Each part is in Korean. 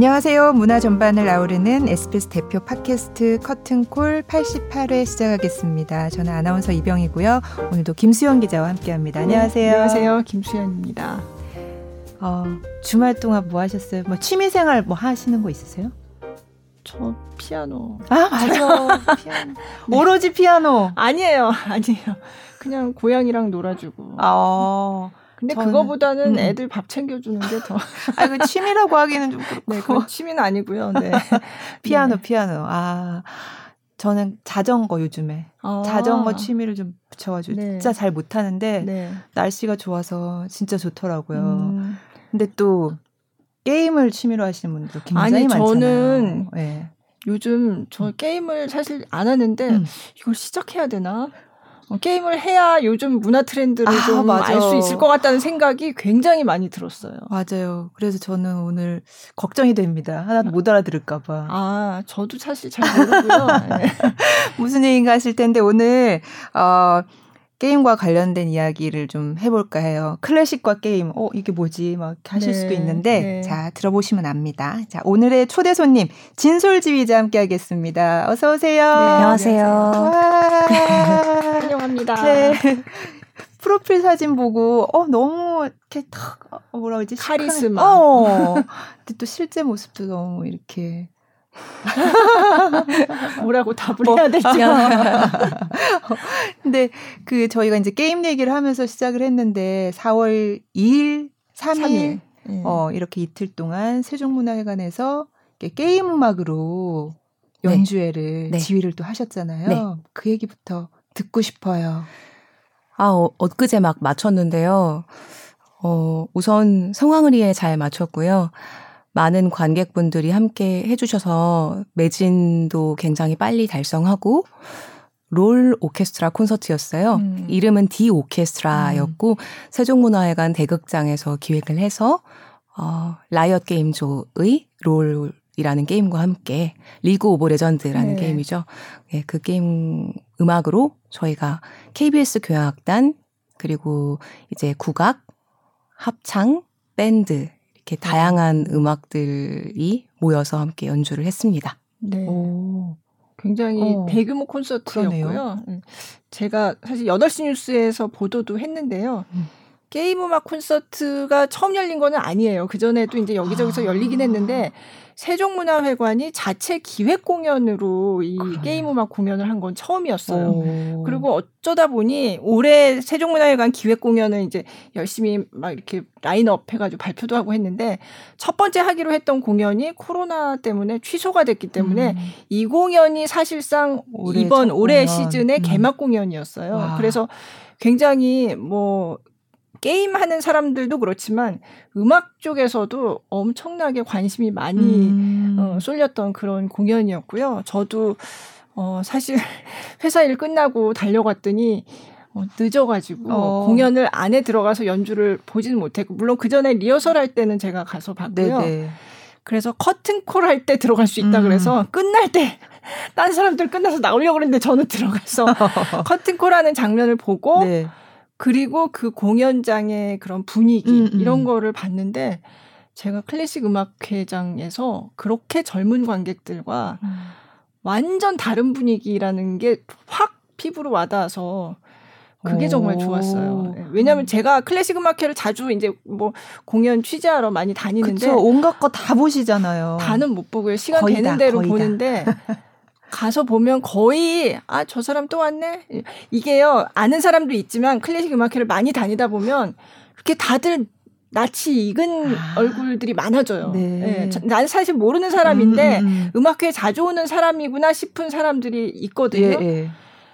안녕하세요. 문화 전반을 아우르는 SBS 대표 팟캐스트 커튼콜 88회 시작하겠습니다. 저는 아나운서 이병이고요. 오늘도 김수현 기자와 함께합니다. 안녕하세요. 네, 안녕하세요. 김수현입니다. 어, 주말 동안 뭐 하셨어요? 뭐 취미생활 뭐 하시는 거 있으세요? 저 피아노. 아 맞아. 피아노. 네. 오로지 피아노. 아니에요, 아니에요. 그냥 고양이랑 놀아주고. 아. 근데 저는, 그거보다는 음. 애들 밥 챙겨주는 게 더. 아, 그 취미라고 하기는 좀 그렇고. 네, 그 취미는 아니고요. 네. 피아노, 네. 피아노. 아. 저는 자전거 요즘에 아. 자전거 취미를 좀 붙여가지고 네. 진짜 잘 못하는데 네. 날씨가 좋아서 진짜 좋더라고요. 음. 근데 또 게임을 취미로 하시는 분들 굉장히 아니, 많잖아요. 저는 네. 요즘 저 음. 게임을 사실 안 하는데 음. 이걸 시작해야 되나? 어, 게임을 해야 요즘 문화 트렌드를 아, 좀알 수 있을 것 같다는 생각이 굉장히 많이 들었어요. 맞아요. 그래서 저는 오늘 걱정이 됩니다. 하나도 못 알아들을까봐. 아, 저도 사실 잘 모르고요. 네. 무슨 얘기인가 하실 텐데 오늘, 어, 게임과 관련된 이야기를 좀 해볼까 해요. 클래식과 게임, 어, 이게 뭐지? 막 하실 네, 수도 있는데, 네. 자, 들어보시면 압니다. 자, 오늘의 초대 손님, 진솔 지휘자 함께 하겠습니다. 어서오세요. 네, 안녕하세요. 환영합니다. 네. 프로필 사진 보고, 어, 너무 이렇게 탁, 어, 뭐라 그러지? 카리스마. 어. 근데 또 실제 모습도 너무 이렇게 뭐라고 답을 뭐, 해야 될지. 근데 그 저희가 이제 게임 얘기를 하면서 시작을 했는데 4월 2일, 3일, 3일. 네. 어, 이렇게 이틀 동안 세종문화회관에서 게임 음악으로 네. 연주회를 네. 지휘를 또 하셨잖아요. 네. 그 얘기부터 듣고 싶어요. 아, 어, 엊그제 막 맞췄는데요. 어, 우선 성황리에 잘 맞췄고요. 많은 관객분들이 함께 해주셔서 매진도 굉장히 빨리 달성하고 롤 오케스트라 콘서트였어요. 음. 이름은 디 오케스트라였고 음. 세종문화회관 대극장에서 기획을 해서 어, 라이엇 게임즈의 롤이라는 게임과 함께 리그 오브 레전드라는 네. 게임이죠. 네, 그 게임 음악으로 저희가 KBS 교향악단 그리고 이제 국악, 합창, 밴드 이렇게 다양한 음악들이 모여서 함께 연주를 했습니다. 네. 오. 굉장히 어, 대규모 콘서트였고요. 그러네요. 음. 제가 사실 8시 뉴스에서 보도도 했는데요. 음. 게임 음악 콘서트가 처음 열린 거는 아니에요. 그 전에도 이제 여기저기서 아. 열리긴 했는데 세종문화회관이 자체 기획 공연으로 이 그러네. 게임 음악 공연을 한 건 처음이었어요. 오. 그리고 어쩌다 보니 올해 세종문화회관 기획 공연은 이제 열심히 막 이렇게 라인업 해가지고 발표도 하고 했는데 첫 번째 하기로 했던 공연이 코로나 때문에 취소가 됐기 때문에 음. 이 공연이 사실상 이번 올해 시즌의 음. 개막 공연이었어요. 와. 그래서 굉장히 뭐 게임 하는 사람들도 그렇지만 음악 쪽에서도 엄청나게 관심이 많이 음. 어, 쏠렸던 그런 공연이었고요. 저도 어, 사실 회사 일 끝나고 달려갔더니 어, 늦어가지고 어. 공연을 안에 들어가서 연주를 보지는 못했고 물론 그 전에 리허설 할 때는 제가 가서 봤고요. 네네. 그래서 커튼콜 할 때 들어갈 수 있다 음. 그래서 끝날 때 딴 사람들 끝나서 나오려고 그랬는데 저는 들어가서 커튼콜 하는 장면을 보고 네. 그리고 그 공연장의 그런 분위기 음, 음. 이런 거를 봤는데 제가 클래식 음악회장에서 그렇게 젊은 관객들과 음. 완전 다른 분위기라는 게 확 피부로 와닿아서 그게 정말 좋았어요. 네. 왜냐하면 제가 클래식 음악회를 자주 이제 뭐 공연 취재하러 많이 다니는데 그쵸, 온갖 거 다 보시잖아요. 다는 못 보고요. 시간 되는 다, 대로 보는데 가서 보면 거의 아 저 사람 또 왔네 이게요 아는 사람도 있지만 클래식 음악회를 많이 다니다 보면 이렇게 다들 낯이 익은 아, 얼굴들이 많아져요. 네. 네. 난 사실 모르는 사람인데 음, 음. 악회에 자주 오는 사람이구나 싶은 사람들이 있거든요. 예, 예.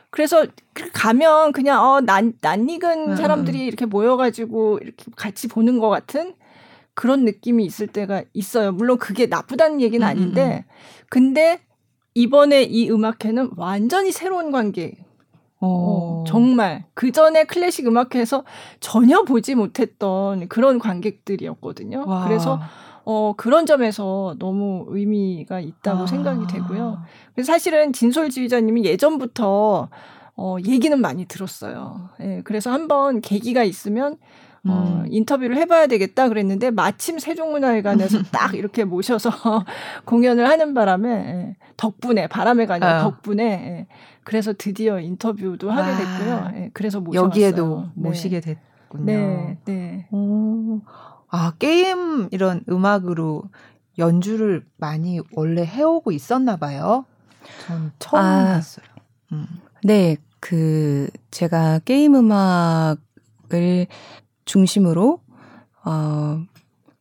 그래서 가면 그냥 어 난 낯익은 음. 사람들이 이렇게 모여가지고 이렇게 같이 보는 것 같은 그런 느낌이 있을 때가 있어요. 물론 그게 나쁘다는 얘기는 음, 음, 아닌데 근데 이번에 이 음악회는 완전히 새로운 관계. 어. 어, 정말 그 전에 클래식 음악회에서 전혀 보지 못했던 그런 관객들이었거든요. 와. 그래서 어 그런 점에서 너무 의미가 있다고 아. 생각이 되고요. 그래서 사실은 진솔 지휘자님이 예전부터 어 얘기는 많이 들었어요. 예, 그래서 한번 계기가 있으면 어, 음. 인터뷰를 해봐야 되겠다 그랬는데 마침 세종문화회관에서 딱 이렇게 모셔서 공연을 하는 바람에 예, 덕분에 바람에 가냐 어. 덕분에 예, 그래서 드디어 인터뷰도 하게 아. 됐고요. 예, 그래서 모셔왔어요. 여기에도 네. 모시게 됐군요. 네, 네. 오. 아 게임 이런 음악으로 연주를 많이 원래 해오고 있었나 봐요. 전 처음 아, 봤어요. 음. 네, 그 제가 게임 음악을 중심으로 어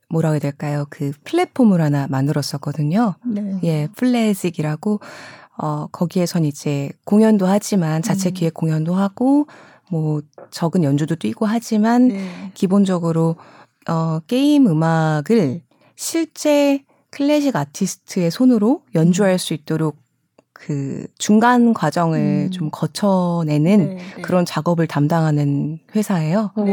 뭐라고 해야 될까요? 그 플랫폼을 하나 만들었었거든요. 네. 예, 플래직이라고 어 거기에선 이제 공연도 하지만 자체 음. 기획 공연도 하고 뭐 적은 연주도 뛰고 하지만 네. 기본적으로 어 게임 음악을 실제 클래식 아티스트의 손으로 연주할 수 있도록 그 중간 과정을 음. 좀 거쳐내는 네, 네. 그런 작업을 담당하는 회사예요. 네.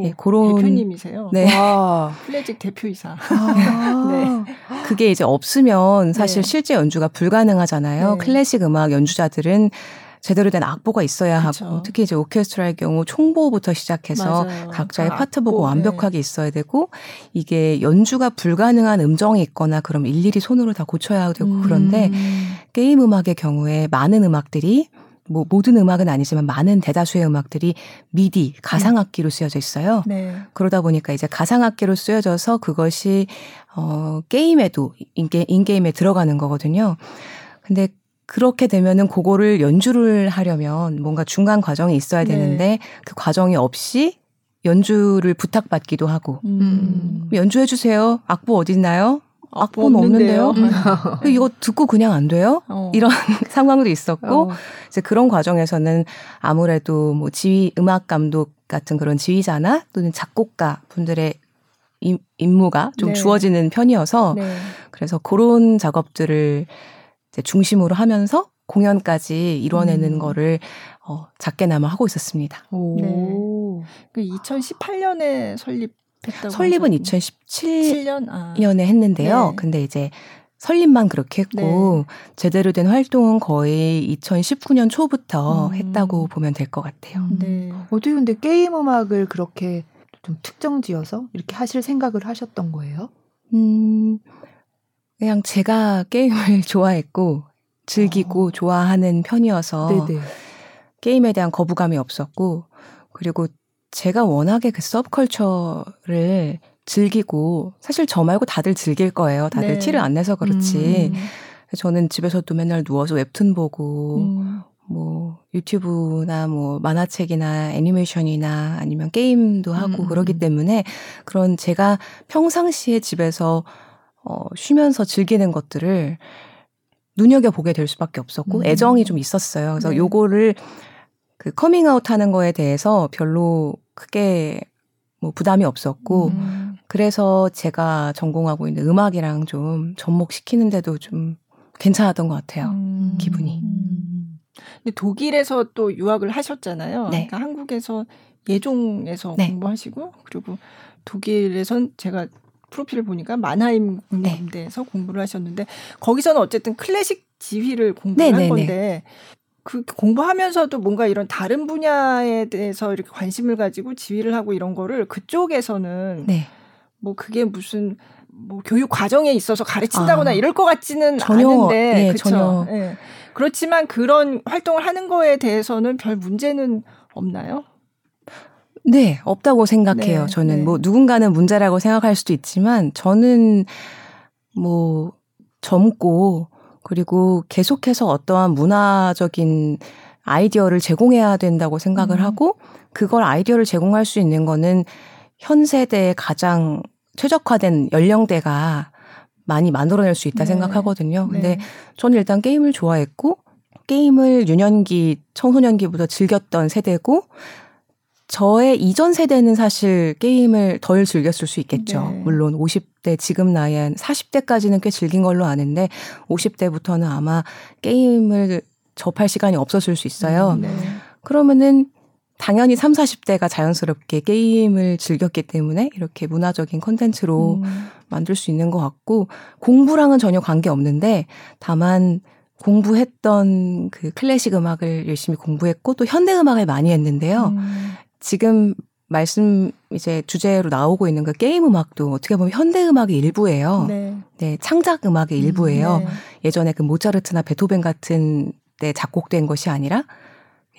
네, 그런 대표님이세요. 네. 와, 플래직 대표이사. 아. 네. 그게 이제 없으면 사실 네. 실제 연주가 불가능하잖아요. 네. 클래식 음악 연주자들은 제대로 된 악보가 있어야 그쵸. 하고 특히 이제 오케스트라의 경우 총보부터 시작해서 맞아요. 각자의 그 파트 보고 네. 완벽하게 있어야 되고 이게 연주가 불가능한 음정이 있거나 그럼 일일이 손으로 다 고쳐야 되고 음. 그런데 게임 음악의 경우에 많은 음악들이 뭐 모든 음악은 아니지만 많은 대다수의 음악들이 미디 가상악기로 쓰여져 있어요. 네. 그러다 보니까 이제 가상악기로 쓰여져서 그것이 어 게임에도 인게 인게임에 들어가는 거거든요. 근데 그렇게 되면은 그거를 연주를 하려면 뭔가 중간 과정이 있어야 네. 되는데 네. 그 과정이 없이 연주를 부탁받기도 하고 음. 연주해 주세요. 악보 어디 있나요? 악보는 없는데요. 없는데요? 음. 이거 듣고 그냥 안 돼요? 어. 이런 상황도 있었고 어. 이제 그런 과정에서는 아무래도 뭐 지휘 음악 감독 같은 그런 지휘자나 또는 작곡가 분들의 임, 임무가 좀 네. 주어지는 편이어서 네. 그래서 그런 작업들을 중심으로 하면서 공연까지 이뤄내는 음. 거를 어, 작게나마 하고 있었습니다. 오. 네. 그 2018년에 설립했다고 설립은 2017년에 아. 했는데요. 네. 근데 이제 설립만 그렇게 했고 네. 제대로 된 활동은 거의 2019년 초부터 음. 했다고 보면 될 것 같아요. 음. 네. 어떻게 근데 게임 음악을 그렇게 좀 특정지어서 이렇게 하실 생각을 하셨던 거예요? 음, 그냥 제가 게임을 좋아했고 즐기고 어. 좋아하는 편이어서 네네. 게임에 대한 거부감이 없었고 그리고 제가 워낙에 그 서브컬처를 즐기고 사실 저 말고 다들 즐길 거예요. 다들 네. 티를 안 내서 그렇지. 음. 저는 집에서도 맨날 누워서 웹툰 보고 음. 뭐 유튜브나 뭐 만화책이나 애니메이션이나 아니면 게임도 하고 음. 그러기 때문에 그런 제가 평상시에 집에서 어, 쉬면서 즐기는 것들을 눈여겨 보게 될 수밖에 없었고 음. 애정이 좀 있었어요. 그래서 네. 요거를 그 커밍아웃 하는 거에 대해서 별로 크게 뭐 부담이 없었고 음. 그래서 제가 전공하고 있는 음악이랑 좀 접목시키는데도 좀 괜찮았던 것 같아요. 음. 기분이. 음. 근데 독일에서 또 유학을 하셨잖아요. 네. 그러니까 한국에서 예종에서 네. 공부하시고 그리고 독일에선 제가 프로필을 보니까 만하임 국립대에서 네. 공부를 하셨는데 거기서는 어쨌든 클래식 지휘를 공부를 네, 한 네, 네. 건데 그 공부하면서도 뭔가 이런 다른 분야에 대해서 이렇게 관심을 가지고 지휘를 하고 이런 거를 그쪽에서는 네. 뭐 그게 무슨 뭐 교육 과정에 있어서 가르친다거나 아, 이럴 것 같지는 전혀, 않은데 네, 그렇죠. 네. 그렇지만 그런 활동을 하는 거에 대해서는 별 문제는 없나요? 네, 없다고 생각해요. 네, 저는 네. 뭐 누군가는 문제라고 생각할 수도 있지만 저는 뭐 젊고 그리고 계속해서 어떠한 문화적인 아이디어를 제공해야 된다고 생각을 음. 하고 그걸 아이디어를 제공할 수 있는 거는 현 세대의 가장 최적화된 연령대가 많이 만들어낼 수 있다 네. 생각하거든요. 근데 네. 저는 일단 게임을 좋아했고 게임을 유년기, 청소년기부터 즐겼던 세대고 저의 이전 세대는 사실 게임을 덜 즐겼을 수 있겠죠. 네. 물론 50대 지금 나이엔 40대까지는 꽤 즐긴 걸로 아는데 50대부터는 아마 게임을 접할 시간이 없었을 수 있어요. 음, 네. 그러면은 당연히 3, 40대가 자연스럽게 게임을 즐겼기 때문에 이렇게 문화적인 콘텐츠로 음. 만들 수 있는 것 같고 공부랑은 전혀 관계 없는데 다만 공부했던 그 클래식 음악을 열심히 공부했고 또 현대 음악을 많이 했는데요. 음. 지금 말씀 이제 주제로 나오고 있는 그 게임 음악도 어떻게 보면 현대 음악의 일부예요. 네. 네, 창작 음악의 일부예요. 음, 네. 예전에 그 모차르트나 베토벤 같은 때 작곡된 것이 아니라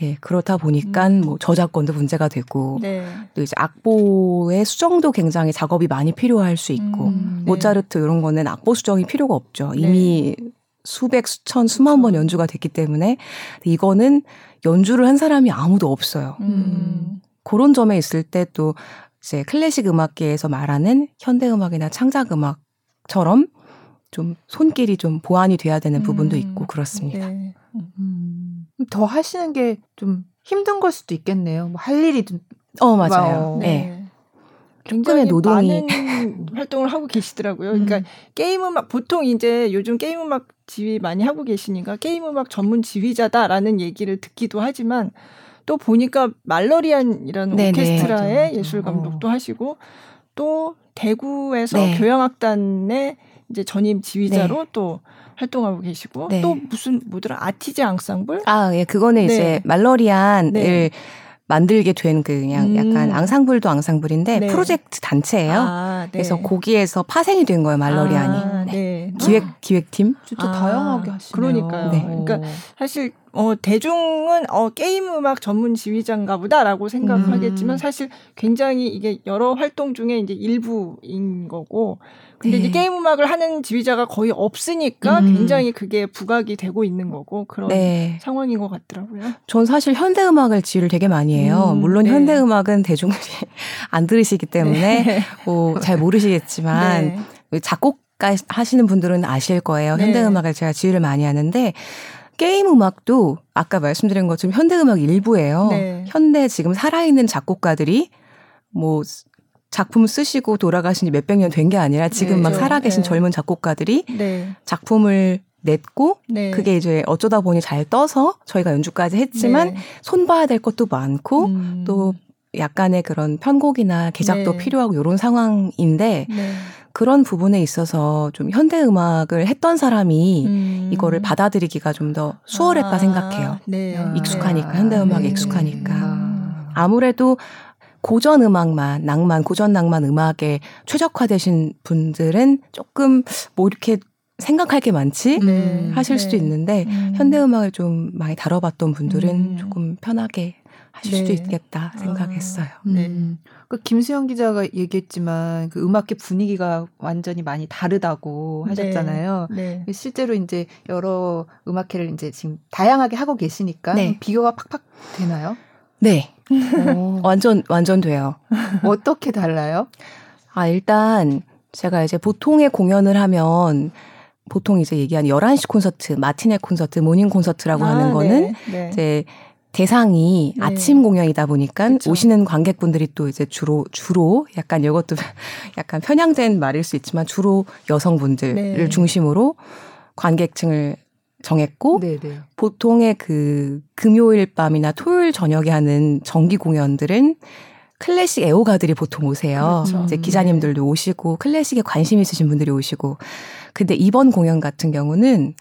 예, 그렇다 보니까 음. 뭐 저작권도 문제가 되고 네. 또 이제 악보의 수정도 굉장히 작업이 많이 필요할 수 있고 음, 네. 모차르트 이런 거는 악보 수정이 필요가 없죠. 이미 수백, 수천, 수만 번 연주가 됐기 때문에 이거는 연주를 한 사람이 아무도 없어요. 음. 그런 점에 있을 때 또 이제 클래식 음악계에서 말하는 현대 음악이나 창작 음악처럼 좀 손길이 좀 보완이 돼야 되는 부분도 음. 있고 그렇습니다. 네. 음, 더 하시는 게 좀 힘든 걸 수도 있겠네요. 뭐 할 일이 좀 어 맞아요. 네. 네. 조금의 굉장히 노동이 많은 활동을 하고 계시더라고요. 그러니까 음. 게임 음악 보통 이제 요즘 게임 음악 지휘 많이 하고 계시니까 게임 음악 전문 지휘자다라는 얘기를 듣기도 하지만 또 보니까 말러리안이라는 네네. 오케스트라의. 예술 감독도 하시고 또 대구에서 네. 교향악단의 이제 전임 지휘자로 또 활동하고 계시고 네. 또 무슨 뭐더라 아티제 앙상블 아, 예, 그거는 네. 이제 말러리안을 네. 만들게 된 그 그냥 음. 약간 앙상블도 앙상블인데 네. 프로젝트 단체예요. 아, 네. 그래서 거기에서 파생이 된 거예요, 말러리안이. 아, 네. 네. 기획 기획팀. 진짜 아, 다양하게 하시네요. 그러니까요. 네. 그러니까 사실 어 대중은 어 게임 음악 전문 지휘자인가 보다라고 생각하겠지만 음. 사실 굉장히 이게 여러 활동 중에 이제 일부인 거고 근데 네. 이제 게임 음악을 하는 지휘자가 거의 없으니까 음. 굉장히 그게 부각이 되고 있는 거고 그런 네. 상황인 것 같더라고요. 전 사실 현대 음악을 지휘를 되게 많이 해요. 음, 물론 네. 현대 음악은 대중들이 안 들으시기 때문에 네. 뭐잘 모르시겠지만 네. 작곡가 하시는 분들은 아실 거예요. 네. 현대 음악을 제가 지휘를 많이 하는데 게임 음악도 아까 말씀드린 것처럼 현대 음악 일부예요. 네. 현대 지금 살아있는 작곡가들이 뭐 작품 쓰시고 돌아가신 지 몇백 년 된 게 아니라 지금 네. 막 그렇죠. 살아계신 네. 젊은 작곡가들이 네. 작품을 냈고 네. 그게 이제 어쩌다 보니 잘 떠서 저희가 연주까지 했지만 네. 손봐야 될 것도 많고 음. 또 약간의 그런 편곡이나 개작도 네. 필요하고 이런 상황인데 네. 그런 부분에 있어서 좀 현대 음악을 했던 사람이 음. 이거를 받아들이기가 좀 더 수월했다 아, 생각해요. 네. 아, 익숙하니까 네. 현대 음악에 네. 익숙하니까 아. 아무래도 고전 음악만 낭만 고전 낭만 음악에 최적화되신 분들은 조금 뭐 이렇게 생각할 게 많지 네. 하실 수도 네. 있는데 음. 현대 음악을 좀 많이 다뤄봤던 분들은 음. 조금 편하게 하실 네. 수도 있겠다 생각했어요. 네. 음. 그 김수영 기자가 얘기했지만 그 음악계 분위기가 완전히 많이 다르다고 하셨잖아요. 네. 실제로 이제 여러 음악회를 이제 지금 다양하게 하고 계시니까 네. 비교가 팍팍 되나요? 네, 어, 완전 완전 돼요. 어떻게 달라요? 아 일단 제가 이제 보통의 공연을 하면 보통 이제 얘기하는 11시 콘서트, 마티네 콘서트, 모닝 콘서트라고 아, 하는 거는 네. 네. 이제 대상이 네. 아침 공연이다 보니까 그쵸. 오시는 관객분들이 또 이제 주로 주로 약간 이것도 약간 편향된 말일 수 있지만 주로 여성분들을 네. 중심으로 관객층을 정했고 네네. 보통의 그 금요일 밤이나 토요일 저녁에 하는 정기 공연들은 클래식 애호가들이 보통 오세요. 그렇죠. 이제 기자님들도 오시고 클래식에 관심 있으신 분들이 오시고. 근데 이번 공연 같은 경우는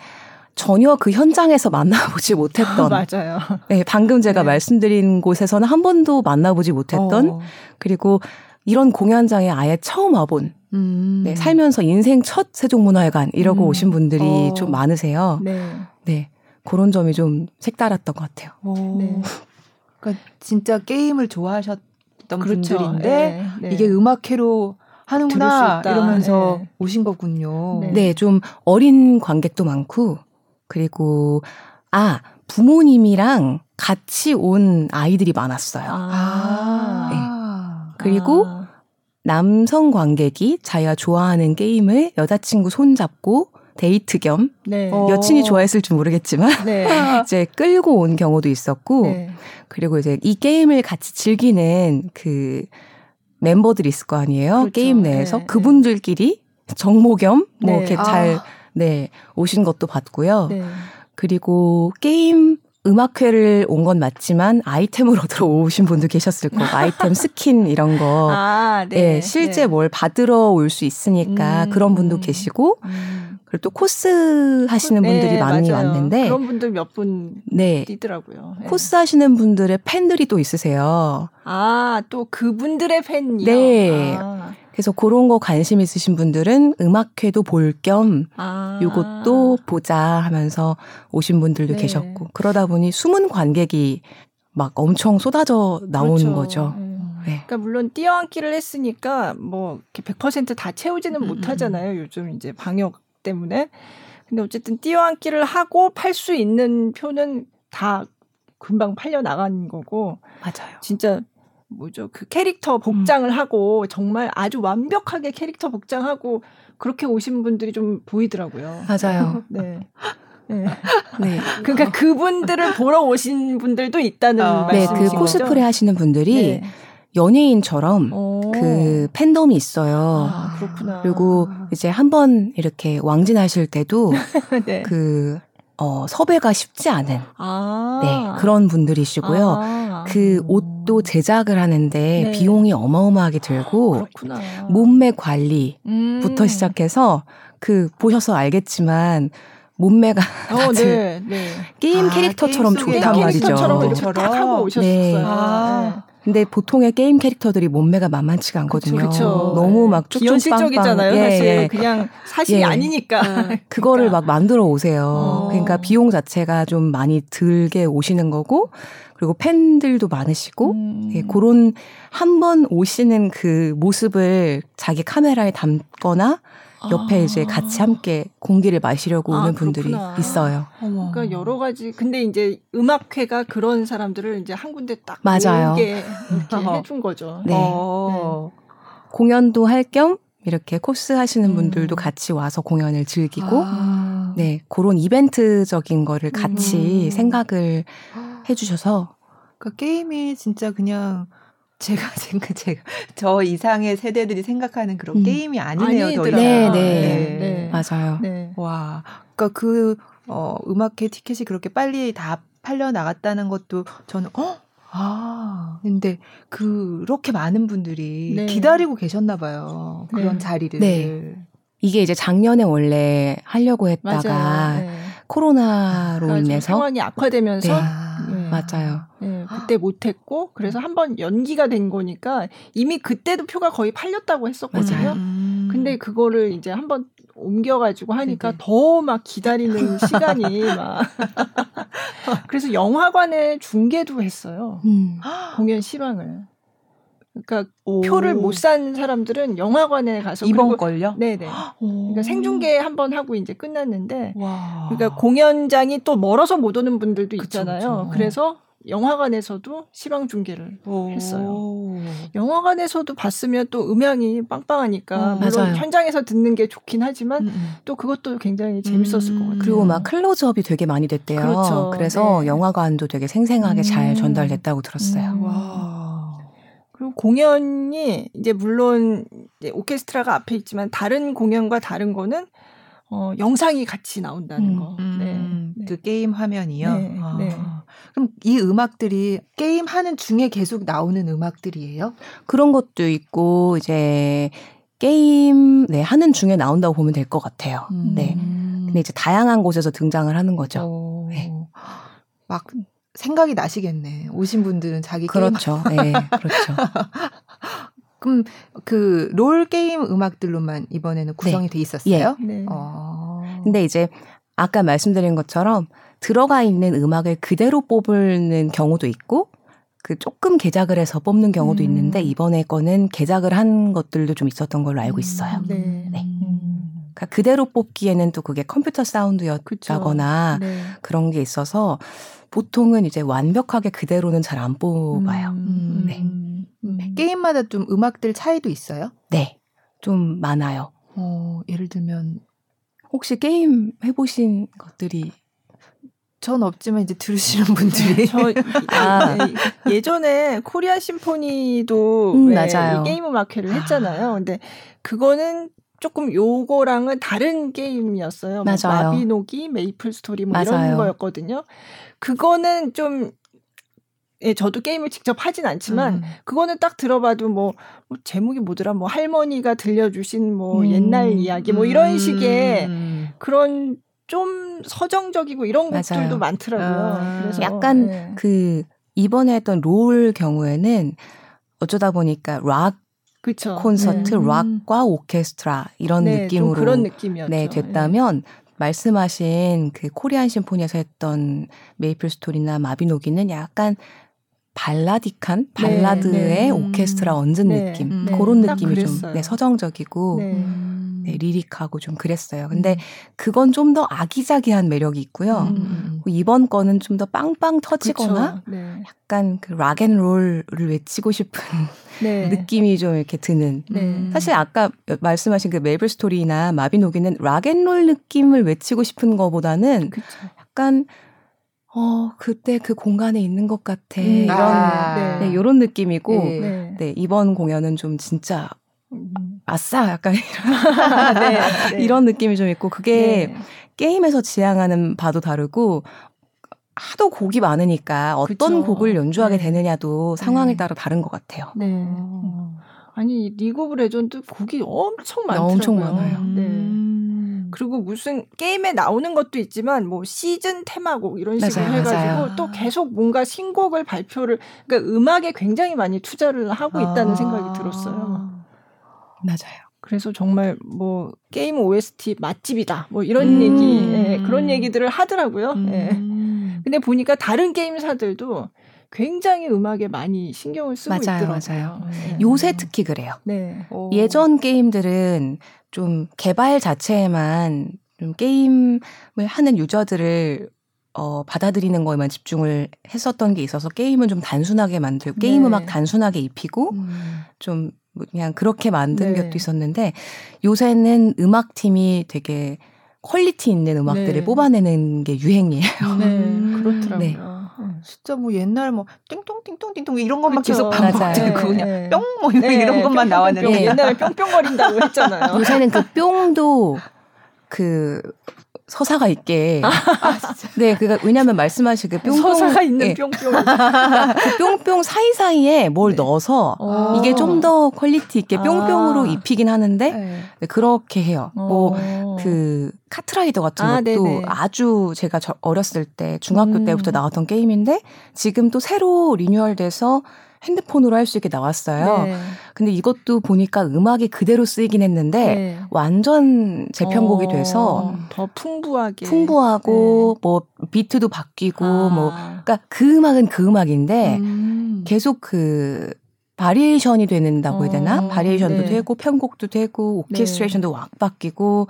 전혀 그 현장에서 만나보지 못했던 맞아요. 네, 방금 제가 네. 말씀드린 곳에서는 한 번도 만나보지 못했던 어. 그리고 이런 공연장에 아예 처음 와본 음. 네, 살면서 인생 첫 세종문화회관 이러고 음. 오신 분들이 어. 좀 많으세요. 네. 네. 그런 점이 좀 색달았던 것 같아요. 어. 네. 그러니까 진짜 게임을 좋아하셨던 그렇죠. 분들인데 네. 네. 이게 음악회로 하는구나. 이러면서 네. 오신 거군요. 네. 네, 좀 어린 관객도 많고, 그리고, 아, 부모님이랑 같이 온 아이들이 많았어요. 아. 그리고 아. 남성 관객이 자기가 좋아하는 게임을 여자친구 손잡고 데이트 겸 네. 어. 여친이 좋아했을 줄 모르겠지만 네. 이제 끌고 온 경우도 있었고 네. 그리고 이제 이 게임을 같이 즐기는 그 멤버들이 있을 거 아니에요 그렇죠. 게임 내에서 네, 그분들끼리 정모 겸뭐 네. 이렇게 아. 잘 네, 오신 것도 봤고요. 네. 그리고 게임 음악회를 온 건 맞지만 아이템을 얻으러 오신 분도 계셨을 거고 아이템 스킨 이런 거 아, 네, 네. 실제 네. 뭘 받으러 올 수 있으니까 음, 그런 분도 음. 계시고 음. 그리고 또 코스 하시는 네, 분들이 많이 맞아요. 왔는데 그런 분들 몇 분 네. 뛰더라고요. 네. 코스 하시는 분들의 팬들이 또 있으세요. 아, 또 그분들의 팬이요. 네. 아. 그래서 그런 거 관심 있으신 분들은 음악회도 볼겸 아. 요것도 보자 하면서 오신 분들도 네. 계셨고 그러다 보니 숨은 관객이 막 엄청 쏟아져 나오는 그렇죠. 거죠. 음. 네. 그러니까 물론 뛰어앉기를 했으니까 뭐 이렇게 100%다 채우지는 음, 음, 못 하잖아요. 음. 요즘 이제 방역 때문에. 근데 어쨌든 뛰어앉기를 하고 팔 수 있는 표는 다 금방 팔려 나간 거고. 맞아요. 진짜 뭐죠 그 캐릭터 복장을 음. 하고 정말 아주 완벽하게 캐릭터 복장하고 그렇게 오신 분들이 좀 보이더라고요. 맞아요. 네. 네. 네. 그러니까 그분들을 보러 오신 분들도 있다는 어. 말씀이시죠. 네, 그 코스프레 하시는 분들이 네. 연예인처럼 오. 그 팬덤이 있어요. 아, 그렇구나. 그리고 이제 한번 이렇게 왕진하실 때도 네. 그 어, 섭외가 쉽지 않은 아. 네, 그런 분들이시고요. 아. 그 옷도 제작을 하는데 네. 비용이 어마어마하게 들고 그렇구나. 몸매 관리부터 음. 시작해서 그 보셔서 알겠지만 몸매가 어, 네, 네. 게임 아, 캐릭터처럼 게임 좋단 말이죠. 캐릭터처럼 이렇게 딱 하고 오셨어요. 네. 아. 근데 보통의 게임 캐릭터들이 몸매가 만만치가 않거든요. 그쵸, 그쵸. 너무 막 쭉쭉빵빵. 예, 사실 예. 그냥 사실이 예. 아니니까. 네. 그거를 그러니까. 막 만들어 오세요. 어. 그러니까 비용 자체가 좀 많이 들게 오시는 거고 그리고 팬들도 많으시고 음. 예, 그런 한 번 오시는 그 모습을 자기 카메라에 담거나 옆에 아. 이제 같이 함께 공기를 마시려고 아, 오는 분들이 그렇구나. 있어요. 어머. 그러니까 여러 가지 근데 이제 음악회가 그런 사람들을 이제 한 군데 딱 맞아요. 이렇게 해준 거죠. 네. 어. 네. 공연도 할 겸 이렇게 코스 하시는 음. 분들도 같이 와서 공연을 즐기고 아. 네 그런 이벤트적인 거를 같이 음. 생각을 해주셔서 그러니까 게임이 진짜 그냥 제가 생각 제가 저 이상의 세대들이 생각하는 그런 음. 게임이 아니네요. 더 이상. 네, 네, 네, 네. 맞아요. 네. 와, 그러니까 그 어, 음악회 티켓이 그렇게 빨리 다 팔려 나갔다는 것도 저는 어. 아, 근데 그렇게 많은 분들이 네. 기다리고 계셨나 봐요. 그런 네. 자리를. 네. 이게 이제 작년에 원래 하려고 했다가 네. 코로나로 아, 인해서 상황이 악화되면서 네. 네. 맞아요. 네, 그때 못했고 그래서 한번 연기가 된 거니까 이미 그때도 표가 거의 팔렸다고 했었거든요. 음. 근데 그거를 이제 한번 옮겨가지고 하니까 더 막 기다리는 시간이 막 그래서 영화관에 중계도 했어요. 음. 공연 실황을. 그러니까 오. 표를 못 산 사람들은 영화관에 가서 이번 걸요? 네네. 그러니까 생중계 한 번 하고 이제 끝났는데, 와. 그러니까 공연장이 또 멀어서 못 오는 분들도 있잖아요. 그쵸, 그쵸. 그래서 영화관에서도 시방 중계를 오. 했어요. 영화관에서도 봤으면 또 음향이 빵빵하니까 어, 물론 맞아요. 현장에서 듣는 게 좋긴 하지만 음, 음. 또 그것도 굉장히 재밌었을 음. 것 같아요. 그리고 막 클로즈업이 되게 많이 됐대요. 그렇죠. 그래서 네. 영화관도 되게 생생하게 음. 잘 전달됐다고 들었어요. 음. 와. 그리고 공연이 이제 물론 이제 오케스트라가 앞에 있지만 다른 공연과 다른 거는 어, 영상이 같이 나온다는 음, 거. 음, 네, 그 네. 게임 화면이요. 네, 아. 네. 그럼 이 음악들이 게임 하는 중에 계속 나오는 음악들이에요? 그런 것도 있고 이제 게임 네 하는 중에 나온다고 보면 될 것 같아요. 음. 네. 근데 이제 다양한 곳에서 등장을 하는 거죠. 오. 네. 막 생각이 나시겠네. 오신 분들은 자기 그렇죠. 게임 네, 그렇죠. 그럼 그 롤 게임 음악들로만 이번에는 구성이 네. 돼 있었어요? 예. 네. 어. 근데 이제 아까 말씀드린 것처럼 들어가 있는 음악을 그대로 뽑는 경우도 있고 그 조금 개작을 해서 뽑는 경우도 음. 있는데 이번에 거는 개작을 한 것들도 좀 있었던 걸로 알고 있어요. 음. 네. 네. 음. 그러니까 그대로 뽑기에는 또 그게 컴퓨터 사운드였다거나 네. 그런 게 있어서 보통은 이제 완벽하게 그대로는 잘 안 뽑아요. 음, 네. 음. 네. 게임마다 좀 음악들 차이도 있어요? 네. 좀 많아요. 어, 예를 들면 혹시 게임 해보신 것들이 전 없지만 이제 들으시는 분들이 저 아. 예전에 코리아 심포니도 음, 맞아요. 게임 음악회를 했잖아요. 근데 그거는 조금 요거랑은 다른 게임이었어요. 뭐 맞아요. 마비노기, 메이플 스토리 뭐 맞아요. 이런 거였거든요. 그거는 좀 예, 저도 게임을 직접 하진 않지만 음. 그거는 딱 들어봐도 뭐, 뭐, 제목이 뭐더라 뭐 할머니가 들려주신 뭐 음. 옛날 이야기 뭐 이런 식의 음. 그런 좀 서정적이고 이런 맞아요. 곡들도 많더라고요. 아. 그래서 약간 네. 그 이번에 했던 롤 경우에는 어쩌다 보니까 락 그쵸. 콘서트 네. 락과 오케스트라 이런 네, 느낌으로 그런 느낌이었죠. 네, 됐다면 말씀하신 그 코리안 심포니에서 했던 메이플 스토리나 마비노기는 약간 발라디칸 발라드의 네, 네. 오케스트라 얹은 네, 느낌 네. 그런 느낌이 좀 네, 서정적이고 네. 네, lyric하고 좀 그랬어요. 근데 음. 그건 좀 더 아기자기한 매력이 있고요. 음. 음, 음. 이번 거는 좀 더 빵빵 터지거나 네. 약간 그 rock and roll을 외치고 싶은 네. 느낌이 좀 이렇게 드는. 네. 사실 아까 말씀하신 그 메이플 스토리나 마비노기는 rock and roll 느낌을 외치고 싶은 거보다는 그쵸. 약간 어, 그때 그 공간에 있는 것 같아. 음. 이런, 아. 네, 이런 느낌이고, 네. 네. 이번 공연은 좀 진짜 음. 아싸 약간 이런, 네, 네. 이런 느낌이 좀 있고 그게 네. 게임에서 지향하는 바도 다르고 하도 곡이 많으니까 어떤 그쵸. 곡을 연주하게 네. 되느냐도 상황에 네. 따라 다른 것 같아요. 네. 음. 아니 리그 오브 레전드 곡이 엄청 많더라고요. 엄청 많아요. 네. 음. 그리고 무슨 게임에 나오는 것도 있지만 뭐 시즌 테마곡 이런 식으로 맞아요, 해가지고 맞아요. 또 계속 뭔가 신곡을 발표를 그러니까 음악에 굉장히 많이 투자를 하고 있다는 아. 생각이 들었어요. 맞아요. 그래서 정말 뭐 게임 OST 맛집이다 뭐 이런 음. 얘기 예, 그런 얘기들을 하더라고요. 음. 예. 근데 보니까 다른 게임사들도 굉장히 음악에 많이 신경을 쓰고 맞아요, 있더라고요. 맞아요. 네. 요새 특히 그래요. 네. 예전 게임들은 좀 개발 자체에만 좀 게임을 하는 유저들을 어, 받아들이는 거에만 집중을 했었던 게 있어서 게임은 좀 단순하게 만들고 게임 네. 음악 단순하게 입히고 음. 좀 그냥 그렇게 만든 네. 것도 있었는데 요새는 음악 팀이 되게 quality 있는 음악들을 네. 뽑아내는 게 유행이에요. 네, 음. 그렇더라고요. 네. 진짜 뭐 옛날 뭐 띵똥띵똥띵똥 이런 것만 그쵸. 계속 반복되고 그냥 네. 뿅뭐 네. 이런 것만 나왔는데 뿅, 옛날에 뿅뿅거린다고 했잖아요. 요새는 그 뿅도 그 서사가 있게. 아, 네, 그니까 왜냐하면 말씀하신 그 뿅뿅 서사가 있는 네. 뿅뿅. 그 뿅뿅 사이 사이에 뭘 네. 넣어서 오. 이게 좀 더 quality 있게 뿅뿅으로 아. 입히긴 하는데 네. 네, 그렇게 해요. 뭐 그 카트라이더 같은 아, 것도 네네. 아주 제가 저 어렸을 때 중학교 음. 때부터 나왔던 게임인데 지금 또 새로 리뉴얼돼서 핸드폰으로 할 수 있게 나왔어요. 네. 근데 이것도 보니까 음악이 그대로 쓰이긴 했는데 네. 완전 재편곡이 어, 돼서 더 풍부하게 풍부하고 네. 뭐 비트도 바뀌고 아. 뭐 그러니까 그 음악은 그 음악인데 음. 계속 그 바리에이션이 되는다고 해야 되나? 어, 바리에이션도 네. 되고 편곡도 되고 오케스트레이션도 네. 막 바뀌고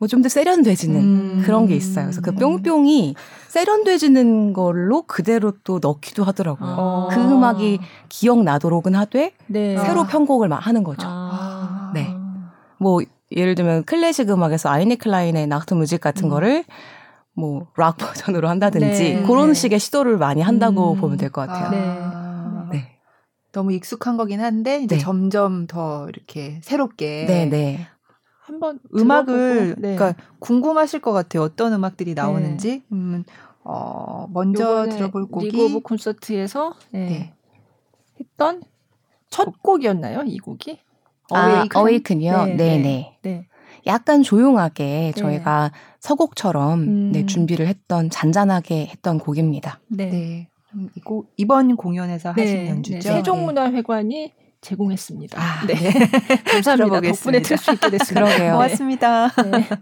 뭐 좀 더 세련돼지는 음. 그런 게 있어요. 그래서 그 뿅뿅이 세련돼지는 걸로 그대로 또 넣기도 하더라고요. 아. 그 음악이 기억나도록은 하되 네. 새로 편곡을 하는 거죠. 아. 네. 뭐 예를 들면 클래식 음악에서 Eine kleine Nachtmusik 같은 음. 거를 뭐 락 버전으로 한다든지 네. 그런 식의 시도를 많이 한다고 음. 보면 될 것 같아요. 네. 네. 너무 익숙한 거긴 한데 이제 네. 점점 더 이렇게 새롭게 네, 네. 한번 음악을 네. 그러니까 궁금하실 것 같아요. 어떤 음악들이 나오는지. 네. 음, 어, 먼저 들어볼 곡이 리그 오브 콘서트에서 네. 네. 했던 첫 곡이었나요? 이 곡이? 아, Awaken이요? 네, 네, 네. 네. 약간 조용하게 네. 저희가 서곡처럼 음. 네, 준비를 했던 잔잔하게 했던 곡입니다. 네. 네. 이곡 이번 공연에서 하신 연주죠. 세종문화회관이 제공했습니다. 아, 네. 감사합니다. 덕분에 들수 있게 됐습니다. 그러게요. 고맙습니다. 네.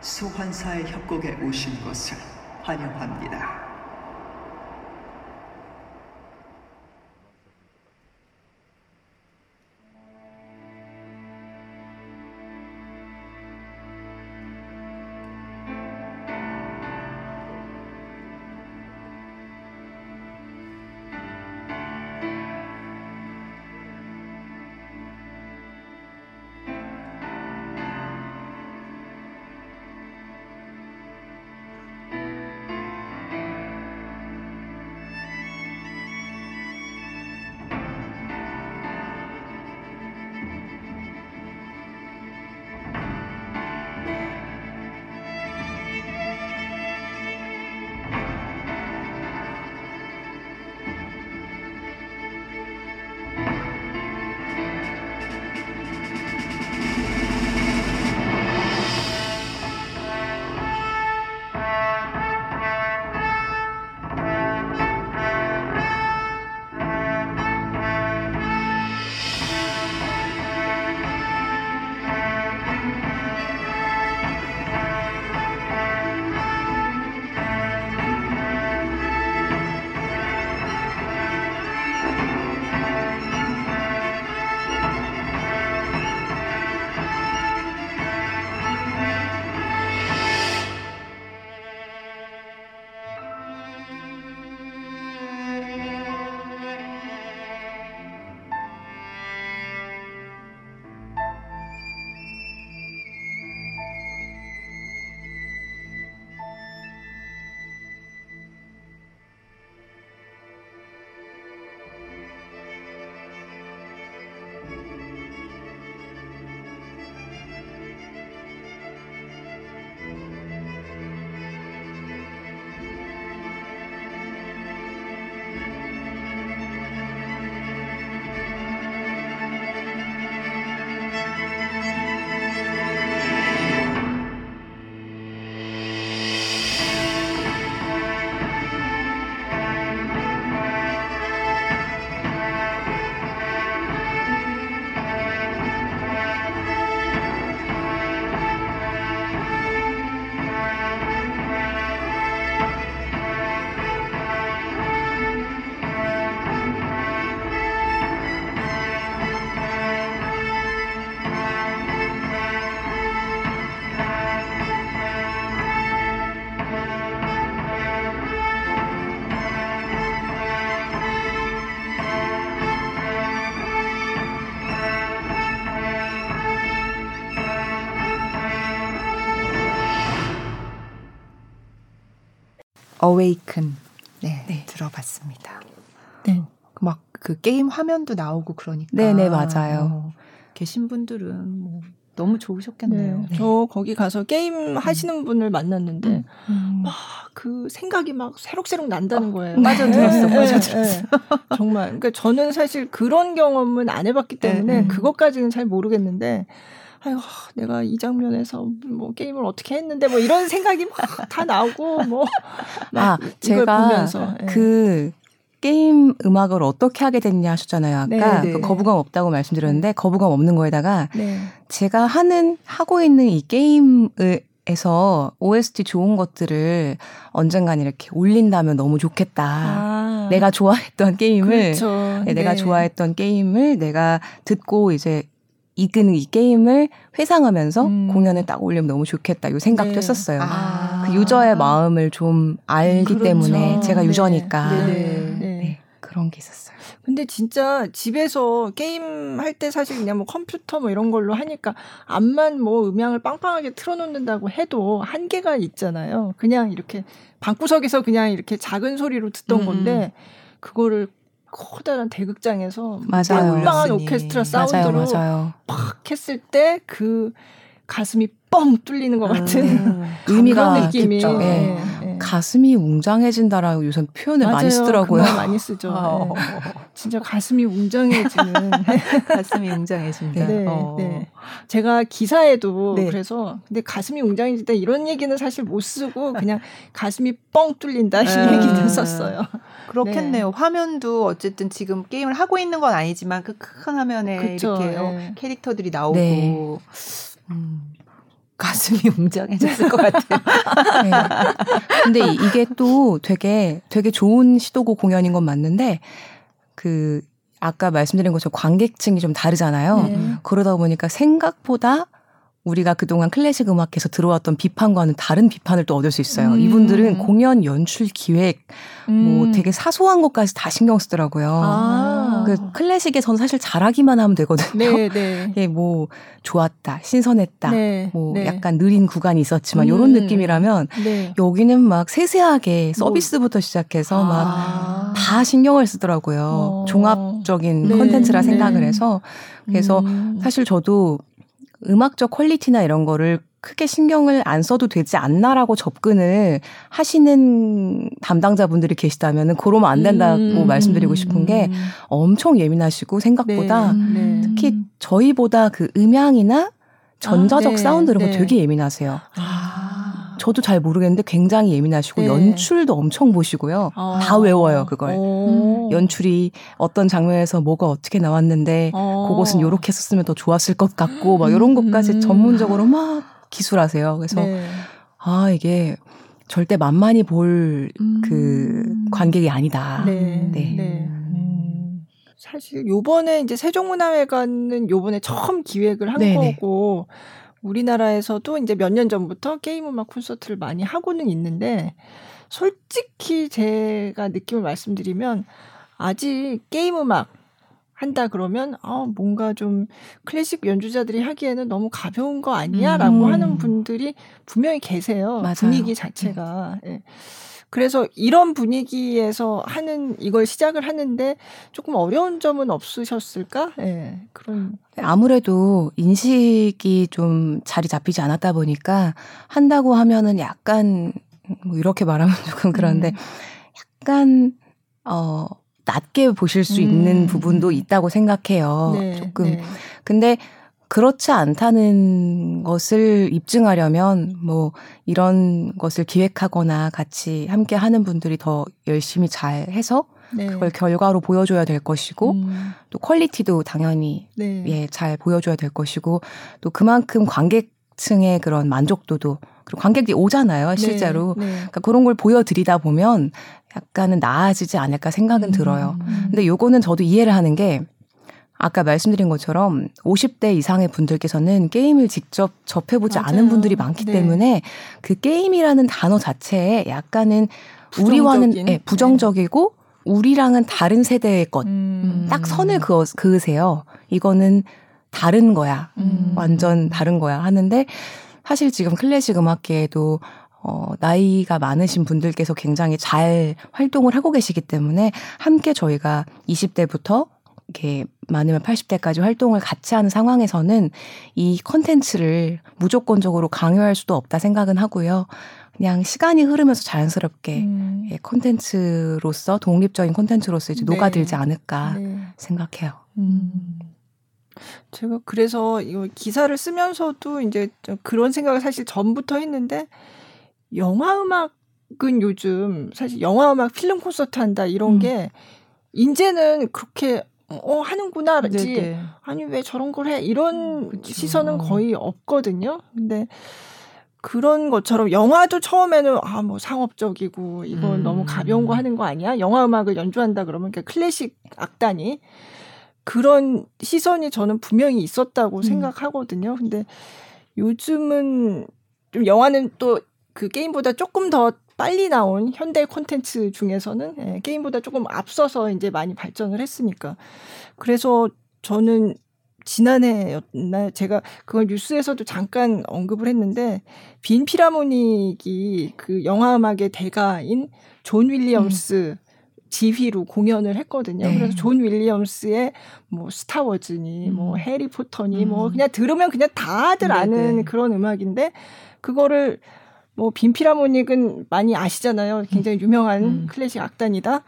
소환사의 협곡에 오신 것을 환영합니다. Awaken 네, 네. 들어봤습니다. 네. 막 그 게임 화면도 나오고 그러니까. 네네 맞아요. 어, 계신 분들은 뭐 너무 좋으셨겠네요. 네. 네. 저 거기 가서 게임 하시는 음. 분을 만났는데 음. 음. 막그 생각이 막 새록새록 난다는 어, 거예요. 빠져들었어, 네. 빠져들었어. 네. 정말. 그러니까 저는 사실 그런 경험은 안 해봤기 때문에 음. 그것까지는 잘 모르겠는데 아유, 내가 이 장면에서 뭐 게임을 어떻게 했는데 뭐 이런 생각이 막 다 나오고 뭐. 아, 제가 보면서. 예. 그 게임 음악을 어떻게 하게 됐냐 하셨잖아요. 아까 네, 네. 그 거부감 없다고 말씀드렸는데 네. 거부감 없는 거에다가 네. 제가 하는 하고 있는 이 게임에서 OST 좋은 것들을 언젠간 이렇게 올린다면 너무 좋겠다. 아. 내가 좋아했던 게임을 그렇죠. 네, 내가 네. 좋아했던 게임을 내가 듣고 이제 이끄는 이 게임을 회상하면서 음. 공연에 딱 올리면 너무 좋겠다. 요 생각도 네. 했었어요. 아. 그 유저의 마음을 좀 알기 그렇죠. 때문에 제가 유저니까 네. 네. 네. 그런 게 있었어요. 근데 진짜 집에서 게임 할 때 사실 그냥 뭐 컴퓨터 뭐 이런 걸로 하니까 암만 뭐 음향을 빵빵하게 틀어놓는다고 해도 한계가 있잖아요. 그냥 이렇게 방구석에서 그냥 이렇게 작은 소리로 듣던 음. 건데 그거를 커다란 대극장에서 맞아요. 빵빵한 오케스트라 사운드로 맞아요, 맞아요. 팍 했을 때 그 가슴이 뻥 뚫리는 것 같은 음, 의미가 느낌이 네. 네. 가슴이 웅장해진다라고 요새 표현을 맞아요. 많이 쓰더라고요. 그 많이 쓰죠. 어. 네. 진짜 가슴이 웅장해지는 가슴이 웅장해진다. 네, 어. 네. 제가 기사에도 네. 그래서 근데 가슴이 웅장해진다 이런 얘기는 사실 못 쓰고 그냥 가슴이 뻥 뚫린다 이 음. 얘기를 썼어요. 그렇겠네요. 네. 화면도 어쨌든 지금 게임을 하고 있는 건 아니지만 그 큰 화면에 그쵸, 이렇게 네. 캐릭터들이 나오고 네. 음. 가슴이 웅장해졌을 것 같아요. 네. 근데 이게 또 되게 되게 좋은 시도고 공연인 건 맞는데 그 아까 말씀드린 것처럼 관객층이 좀 다르잖아요. 네. 그러다 보니까 생각보다 우리가 그동안 클래식 음악에서 들어왔던 비판과는 다른 비판을 또 얻을 수 있어요. 음. 이분들은 공연 연출 기획 뭐 음. 뭐 되게 사소한 것까지 다 신경 쓰더라고요. 아. 그 클래식에서는 사실 잘하기만 하면 되거든요. 네, 네. 예, 뭐 좋았다, 신선했다, 네, 뭐 네. 약간 느린 구간이 있었지만 음. 이런 느낌이라면 네. 여기는 막 세세하게 뭐. 서비스부터 시작해서 아. 막다 신경을 쓰더라고요. 어. 종합적인 네. 콘텐츠라 생각을 해서 그래서 음. 사실 저도 음악적 퀄리티나 이런 거를 크게 신경을 안 써도 되지 않나라고 접근을 하시는 담당자분들이 계시다면은 그러면 안 된다고 음. 말씀드리고 싶은 게 엄청 예민하시고 생각보다 네. 네. 특히 저희보다 그 음향이나 전자적 아, 네. 사운드 이런 거 네. 되게 예민하세요. 아. 저도 잘 모르겠는데 굉장히 예민하시고 네. 연출도 엄청 보시고요. 아. 다 외워요 그걸. 오. 연출이 어떤 장면에서 뭐가 어떻게 나왔는데 어. 그것은 요렇게 했었으면 더 좋았을 것 같고 막 이런 것까지 음. 전문적으로 막 기술하세요. 그래서 네. 아 이게 절대 만만히 볼그 음. 관객이 아니다. 네. 네. 네. 음. 사실 요번에 이제 세종문화회관은 요번에 처음 기획을 한 네네. 거고 우리나라에서도 이제 몇 년 전부터 게임 음악 콘서트를 많이 하고는 있는데 솔직히 제가 느낌을 말씀드리면 아직 게임 음악 한다 그러면 어 뭔가 좀 클래식 연주자들이 하기에는 너무 가벼운 거 아니야라고 음. 하는 분들이 분명히 계세요. 맞아요. 분위기 자체가. 네. 예. 그래서 이런 분위기에서 하는 이걸 시작을 하는데 조금 어려운 점은 없으셨을까? 예. 네, 그런 아무래도 인식이 좀 자리 잡히지 않았다 보니까 한다고 하면은 약간 뭐 이렇게 말하면 조금 그런데 음. 약간 어 낮게 보실 수 있는 음. 부분도 있다고 생각해요. 네, 조금. 네. 근데 그렇지 않다는 것을 입증하려면 뭐 이런 것을 기획하거나 같이 함께 하는 분들이 더 열심히 잘 해서 네. 그걸 결과로 보여줘야 될 것이고 음. 또 퀄리티도 당연히 네. 예, 잘 보여줘야 될 것이고 또 그만큼 관객층의 그런 만족도도 그리고 관객들이 오잖아요 네. 실제로 네. 그러니까 그런 걸 보여드리다 보면 약간은 나아지지 않을까 생각은 음. 들어요. 근데 요거는 저도 이해를 하는 게 아까 말씀드린 것처럼 50대 이상의 분들께서는 게임을 직접 접해보지 맞아요. 않은 분들이 많기 네. 때문에 그 게임이라는 단어 자체에 약간은 부정적인. 우리와는 네, 부정적이고 네. 우리랑은 다른 세대의 것. 음. 딱 선을 그어, 그으세요. 이거는 다른 거야. 음. 완전 다른 거야. 하는데 사실 지금 클래식 음악계에도 어, 나이가 많으신 분들께서 굉장히 잘 활동을 하고 계시기 때문에 함께 저희가 20대부터 이렇게 많으면 80대까지 활동을 같이 하는 상황에서는 이 컨텐츠를 무조건적으로 강요할 수도 없다 생각은 하고요. 그냥 시간이 흐르면서 자연스럽게 음. 예, 콘텐츠로서 독립적인 콘텐츠로서 이제 네. 녹아들지 않을까 네. 생각해요. 음. 제가 그래서 이 기사를 쓰면서도 이제 그런 생각을 사실 전부터 했는데 영화 음악은 요즘 사실 영화 음악 필름 콘서트 한다 이런 음. 게 이제는 그렇게 어 하는구나지 네네. 아니 왜 저런 걸 해 이런 음, 시선은 거의 없거든요. 근데 그런 것처럼 영화도 처음에는 아 뭐 상업적이고 이건 음. 너무 가벼운 거 하는 거 아니야? 영화 음악을 연주한다 그러면 그러니까 클래식 악단이 그런 시선이 저는 분명히 있었다고 음. 생각하거든요. 근데 요즘은 좀 영화는 또 그 게임보다 조금 더 빨리 나온 현대 콘텐츠 중에서는 예, 게임보다 조금 앞서서 이제 많이 발전을 했으니까. 그래서 저는 지난해였나 제가 그걸 뉴스에서도 잠깐 언급을 했는데 빈 필하모닉이 그 영화 음악의 대가인 존 윌리엄스 음. 지휘로 공연을 했거든요. 네. 그래서 존 윌리엄스의 뭐 스타워즈니 음. 뭐 해리포터니 뭐 음. 뭐 그냥 들으면 그냥 다들 네 아는 네. 그런 음악인데 그거를 뭐 빈 필하모닉은 많이 아시잖아요. 굉장히 유명한 음. 클래식 악단이다.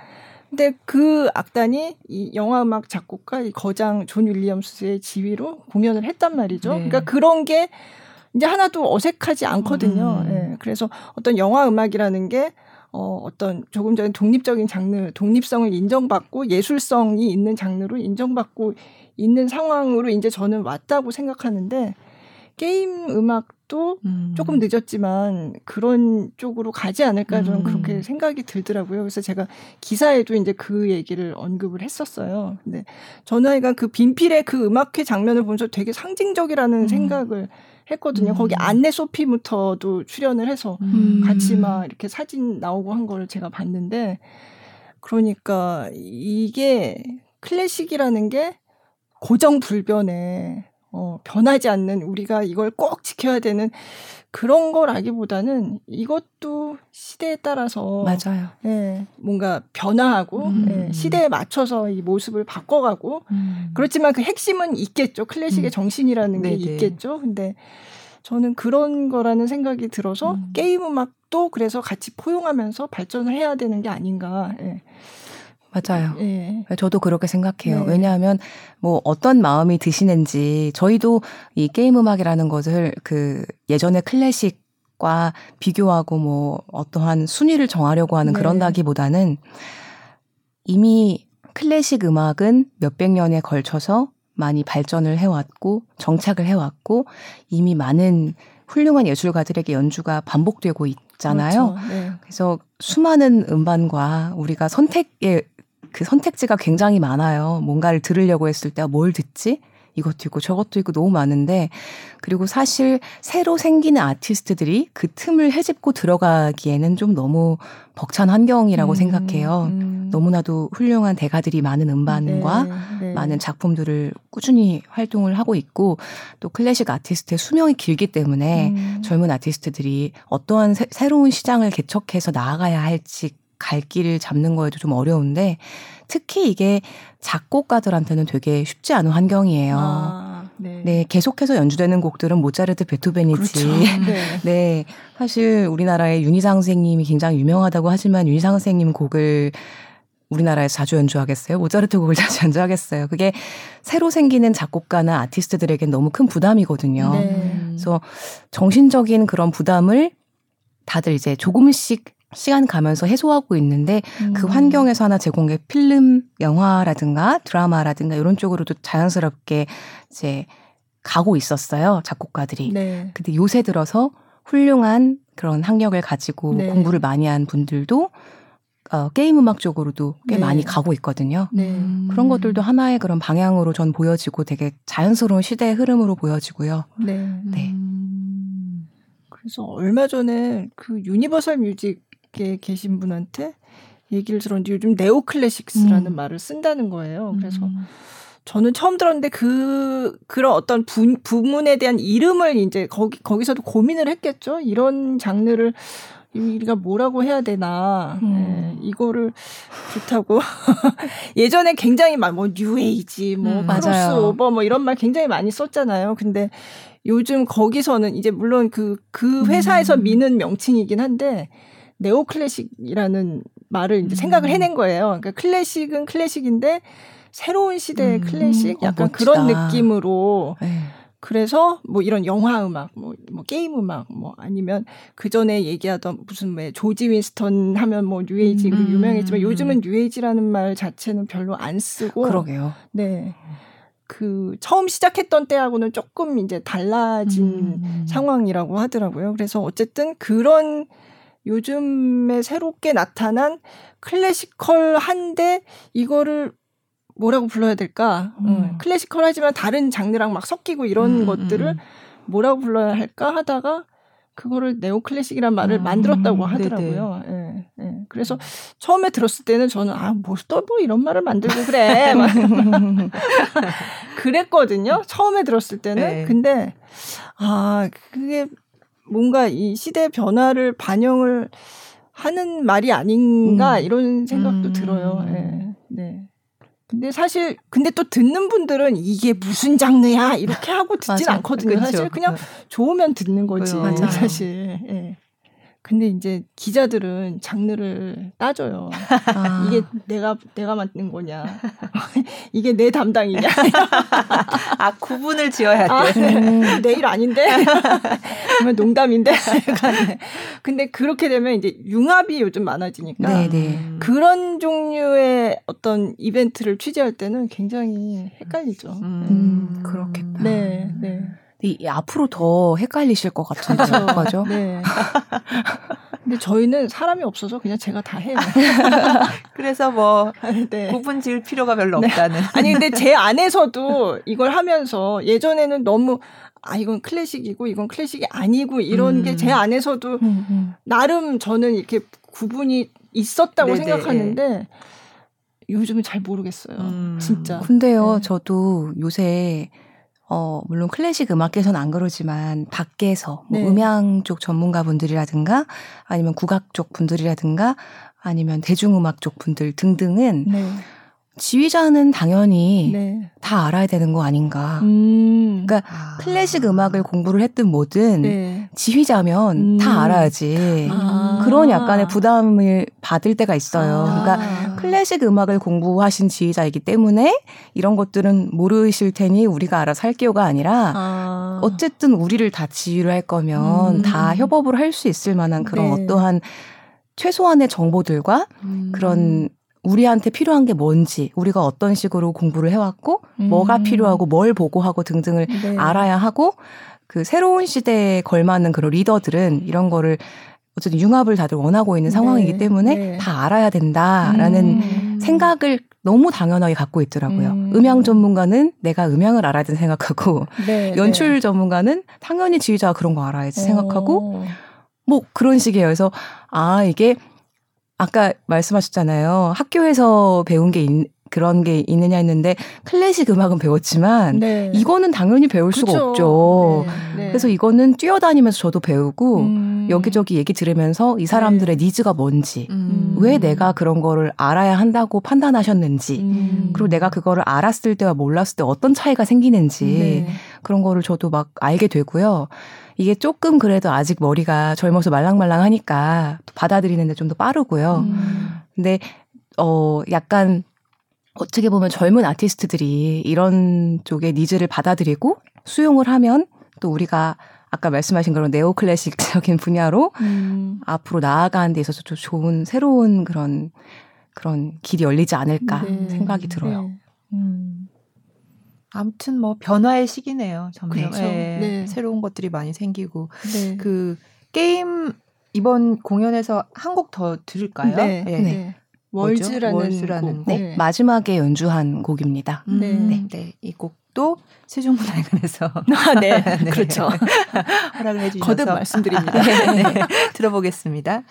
근데 그 악단이 이 영화 음악 작곡가 이 거장 존 윌리엄스의 지휘로 공연을 했단 말이죠. 네. 그러니까 그런 게 이제 하나도 어색하지 않거든요. 음. 예. 그래서 어떤 영화 음악이라는 게 어, 어떤 조금 전에 독립적인 장르, 독립성을 인정받고 예술성이 있는 장르로 인정받고 있는 상황으로 이제 저는 왔다고 생각하는데 게임 음악도 음. 조금 늦었지만 그런 쪽으로 가지 않을까 저는 음. 그렇게 생각이 들더라고요. 그래서 제가 기사에도 이제 그 얘기를 언급을 했었어요. 근데 하여간 그 빈필의 그 음악회 장면을 보면서 되게 상징적이라는 음. 생각을 했거든요. 음. 거기 안내 소피부터도 출연을 해서 음. 같이 막 이렇게 사진 나오고 한 거를 제가 봤는데 그러니까 이게 클래식이라는 게 고정 불변에 어, 변하지 않는 우리가 이걸 꼭 지켜야 되는 그런 거라기보다는 이것도 시대에 따라서 맞아요. 예, 뭔가 변화하고 음. 예, 시대에 맞춰서 이 모습을 바꿔가고 음. 그렇지만 그 핵심은 있겠죠. 클래식의 음. 정신이라는 게 네네. 있겠죠. 근데 저는 그런 거라는 생각이 들어서 음. 게임 음악도 그래서 같이 포용하면서 발전을 해야 되는 게 아닌가. 예. 맞아요. 예. 저도 그렇게 생각해요. 네. 왜냐하면 뭐 어떤 마음이 드시는지 저희도 이 게임 음악이라는 것을 그 예전의 클래식 과 비교하고 뭐 어떠한 순위를 정하려고 하는 네. 그런다기보다는 이미 클래식 음악은 몇백 년에 걸쳐서 많이 발전을 해왔고 정착을 해왔고 이미 많은 훌륭한 예술가들에게 연주가 반복되고 있잖아요. 그렇죠. 네. 그래서 수많은 음반과 우리가 선택의 그 선택지가 굉장히 많아요. 뭔가를 들으려고 했을 때 뭘 듣지? 이것도 있고 저것도 있고 너무 많은데 그리고 사실 새로 생기는 아티스트들이 그 틈을 헤집고 들어가기에는 좀 너무 벅찬 환경이라고 음, 생각해요. 음. 너무나도 훌륭한 대가들이 많은 음반과 네, 네. 많은 작품들을 꾸준히 활동을 하고 있고 또 클래식 아티스트의 수명이 길기 때문에 음. 젊은 아티스트들이 어떠한 새, 새로운 시장을 개척해서 나아가야 할지 갈 길을 잡는 거에도 좀 어려운데 특히 이게 작곡가들한테는 되게 쉽지 않은 환경이에요. 아, 네. 네. 계속해서 연주되는 곡들은 모차르트, 베토벤이지. 그렇죠. 네. 네. 사실 우리나라의 윤희상 선생님이 굉장히 유명하다고 하지만 윤희상 선생님 곡을 우리나라에서 자주 연주하겠어요? 모차르트 곡을 자주 연주하겠어요? 그게 새로 생기는 작곡가나 아티스트들에겐 너무 큰 부담이거든요. 네. 그래서 정신적인 그런 부담을 다들 이제 조금씩 시간 가면서 해소하고 있는데 그 음. 그 환경에서 하나 제공해 필름, 영화라든가 드라마라든가 이런 쪽으로도 자연스럽게 이제 가고 있었어요. 작곡가들이. 네. 근데 요새 들어서 훌륭한 그런 학력을 가지고 네. 공부를 많이 한 분들도 어, 게임 음악 쪽으로도 꽤 네. 많이 가고 있거든요. 네. 그런 것들도 하나의 그런 방향으로 전 보여지고 되게 자연스러운 시대의 흐름으로 보여지고요. 네. 네. 음. 그래서 얼마 전에 그 유니버설 뮤직 밖에 계신 분한테 얘기를 들었는데 요즘 neo classics라는 음. 말을 쓴다는 거예요. 그래서 음. 저는 처음 들었는데 그 그런 어떤 부, 부문에 대한 이름을 이제 거기 거기서도 고민을 했겠죠. 이런 장르를 우리가 뭐라고 해야 되나 음. 네, 이거를 좋다고 예전에 굉장히 막뭐 뉴에이지 뭐 음, 크로스오버 뭐 이런 말 굉장히 많이 썼잖아요. 근데 요즘 거기서는 이제 물론 그그 그 회사에서 음. 미는 명칭이긴 한데 neo classic이라는 말을 이제 생각을 음. 해낸 거예요. 그러니까 클래식은 클래식인데 새로운 시대의 음. 클래식 어, 약간 어, 그런 느낌으로 네. 그래서 뭐 이런 영화 음악, 뭐, 뭐 게임 음악, 뭐 아니면 그 전에 얘기하던 무슨 왜 조지 윈스턴 하면 뭐 뉴에이지 음. 유명했지만 요즘은 뉴에이지라는 말 자체는 별로 안 쓰고 그러게요. 네. 그 처음 시작했던 때하고는 조금 이제 달라진 음. 상황이라고 하더라고요. 그래서 어쨌든 그런 요즘에 새롭게 나타난 classical한데 이거를 뭐라고 불러야 될까? 음. 음. classical하지만 다른 장르랑 막 섞이고 이런 음, 것들을 음. 뭐라고 불러야 할까 하다가 그거를 네오 클래식이란 말을 음, 만들었다고 하더라고요. 예, 예. 그래서 처음에 들었을 때는 저는 아, 뭐또뭐 이런 말을 만들고 그래. 그랬거든요. 처음에 들었을 때는. 네. 근데 아, 그게 뭔가 이 시대 변화를 반영을 하는 말이 아닌가 음. 이런 생각도 들어요. 예. 네. 근데 사실 근데 또 듣는 분들은 이게 무슨 장르야 이렇게 하고 듣진 않거든요. 그쵸. 사실 그냥 네. 좋으면 듣는 거지. 맞아요. 사실. 예. 근데 이제 기자들은 장르를 따져요. 아. 이게 내가 내가 만든 거냐? 이게 내 담당이냐? 아 구분을 지어야 돼. 아, 네. 내일 아닌데? 그러면 농담인데? 근데 그렇게 되면 이제 융합이 요즘 많아지니까 네네. 네. 그런 종류의 어떤 이벤트를 취재할 때는 굉장히 헷갈리죠. 음, 음 그렇겠다. 네, 네. 이, 앞으로 더 헷갈리실 것 같은데 맞죠? 네. 근데 저희는 사람이 없어서 그냥 제가 다 해요. 그래서 뭐 네. 구분 지을 필요가 별로 네. 없다는. 아니 근데 제 안에서도 이걸 하면서 예전에는 너무 아 이건 클래식이고 이건 클래식이 아니고 이런 음. 게제 안에서도 음, 음. 나름 저는 이렇게 구분이 있었다고 네네. 생각하는데 요즘은 잘 모르겠어요. 음. 진짜. 근데요, 네. 저도 요새 어, 물론 클래식 음악계에서는 안 그러지만 밖에서 뭐 네. 음향 쪽 전문가분들이라든가 아니면 국악 쪽 분들이라든가 아니면 대중음악 쪽 분들 등등은 네. 지휘자는 당연히 네. 다 알아야 되는 거 아닌가. 음. 그러니까 아. 클래식 음악을 공부를 했든 뭐든 네. 지휘자면 음. 다 알아야지. 아. 그런 약간의 부담을 받을 때가 있어요. 아. 그러니까 클래식 음악을 공부하신 지휘자이기 때문에 이런 것들은 모르실 테니 우리가 알아서 할게요가 아니라 아. 어쨌든 우리를 다 지휘를 할 거면 음. 다 협업을 할 수 있을 만한 그런 네. 어떠한 최소한의 정보들과 음. 그런 우리한테 필요한 게 뭔지, 우리가 어떤 식으로 공부를 해왔고, 음. 뭐가 필요하고 뭘 보고 하고 등등을 네. 알아야 하고, 그 새로운 시대에 걸맞는 그런 리더들은 이런 거를 어쨌든 융합을 다들 원하고 있는 상황이기 네. 때문에 네. 다 알아야 된다라는 음. 생각을 너무 당연하게 갖고 있더라고요. 음. 향 전문가는 내가 음향을 알아야 된다 생각하고, 네, 네. 연출 전문가는 당연히 지휘자가 그런 거 알아야지 생각하고, 오. 뭐 그런 식이에요. 그래서 아 이게 아까 말씀하셨잖아요. 학교에서 배운 게 있, 그런 게 있느냐 했는데 클래식 음악은 배웠지만 네. 이거는 당연히 배울 그쵸. 수가 없죠. 네. 네. 그래서 이거는 뛰어다니면서 저도 배우고 음. 여기저기 얘기 들으면서 이 사람들의 네. 니즈가 뭔지 음. 왜 내가 그런 거를 알아야 한다고 판단하셨는지 음. 그리고 내가 그거를 알았을 때와 몰랐을 때 어떤 차이가 생기는지 네. 그런 거를 저도 막 알게 되고요. 이게 조금 그래도 아직 머리가 젊어서 말랑말랑하니까 받아들이는데 좀 더 빠르고요. 음. 근데 어 약간 어떻게 보면 젊은 아티스트들이 이런 쪽의 needs를 받아들이고 수용을 하면 또 우리가 아까 말씀하신 그런 neo classic적인 분야로 음. 앞으로 나아가는 데 있어서 좀 좋은 새로운 그런 그런 길이 열리지 않을까 네. 생각이 들어요. 네. 음. 아무튼 뭐 변화의 시기네요. 점점 그렇죠. 네. 네. 새로운 것들이 많이 생기고 네. 그 게임 이번 공연에서 한 곡 더 들을까요? 네. 네. 네. 월즈라는, 월즈라는 곡. 네. 네. 마지막에 연주한 곡입니다. 음, 네. 네. 이 곡도 세종문화회관에서 아, 네. 네. 그렇죠. 허락을 해주셔서 거듭 말씀드립니다. 네. 들어보겠습니다.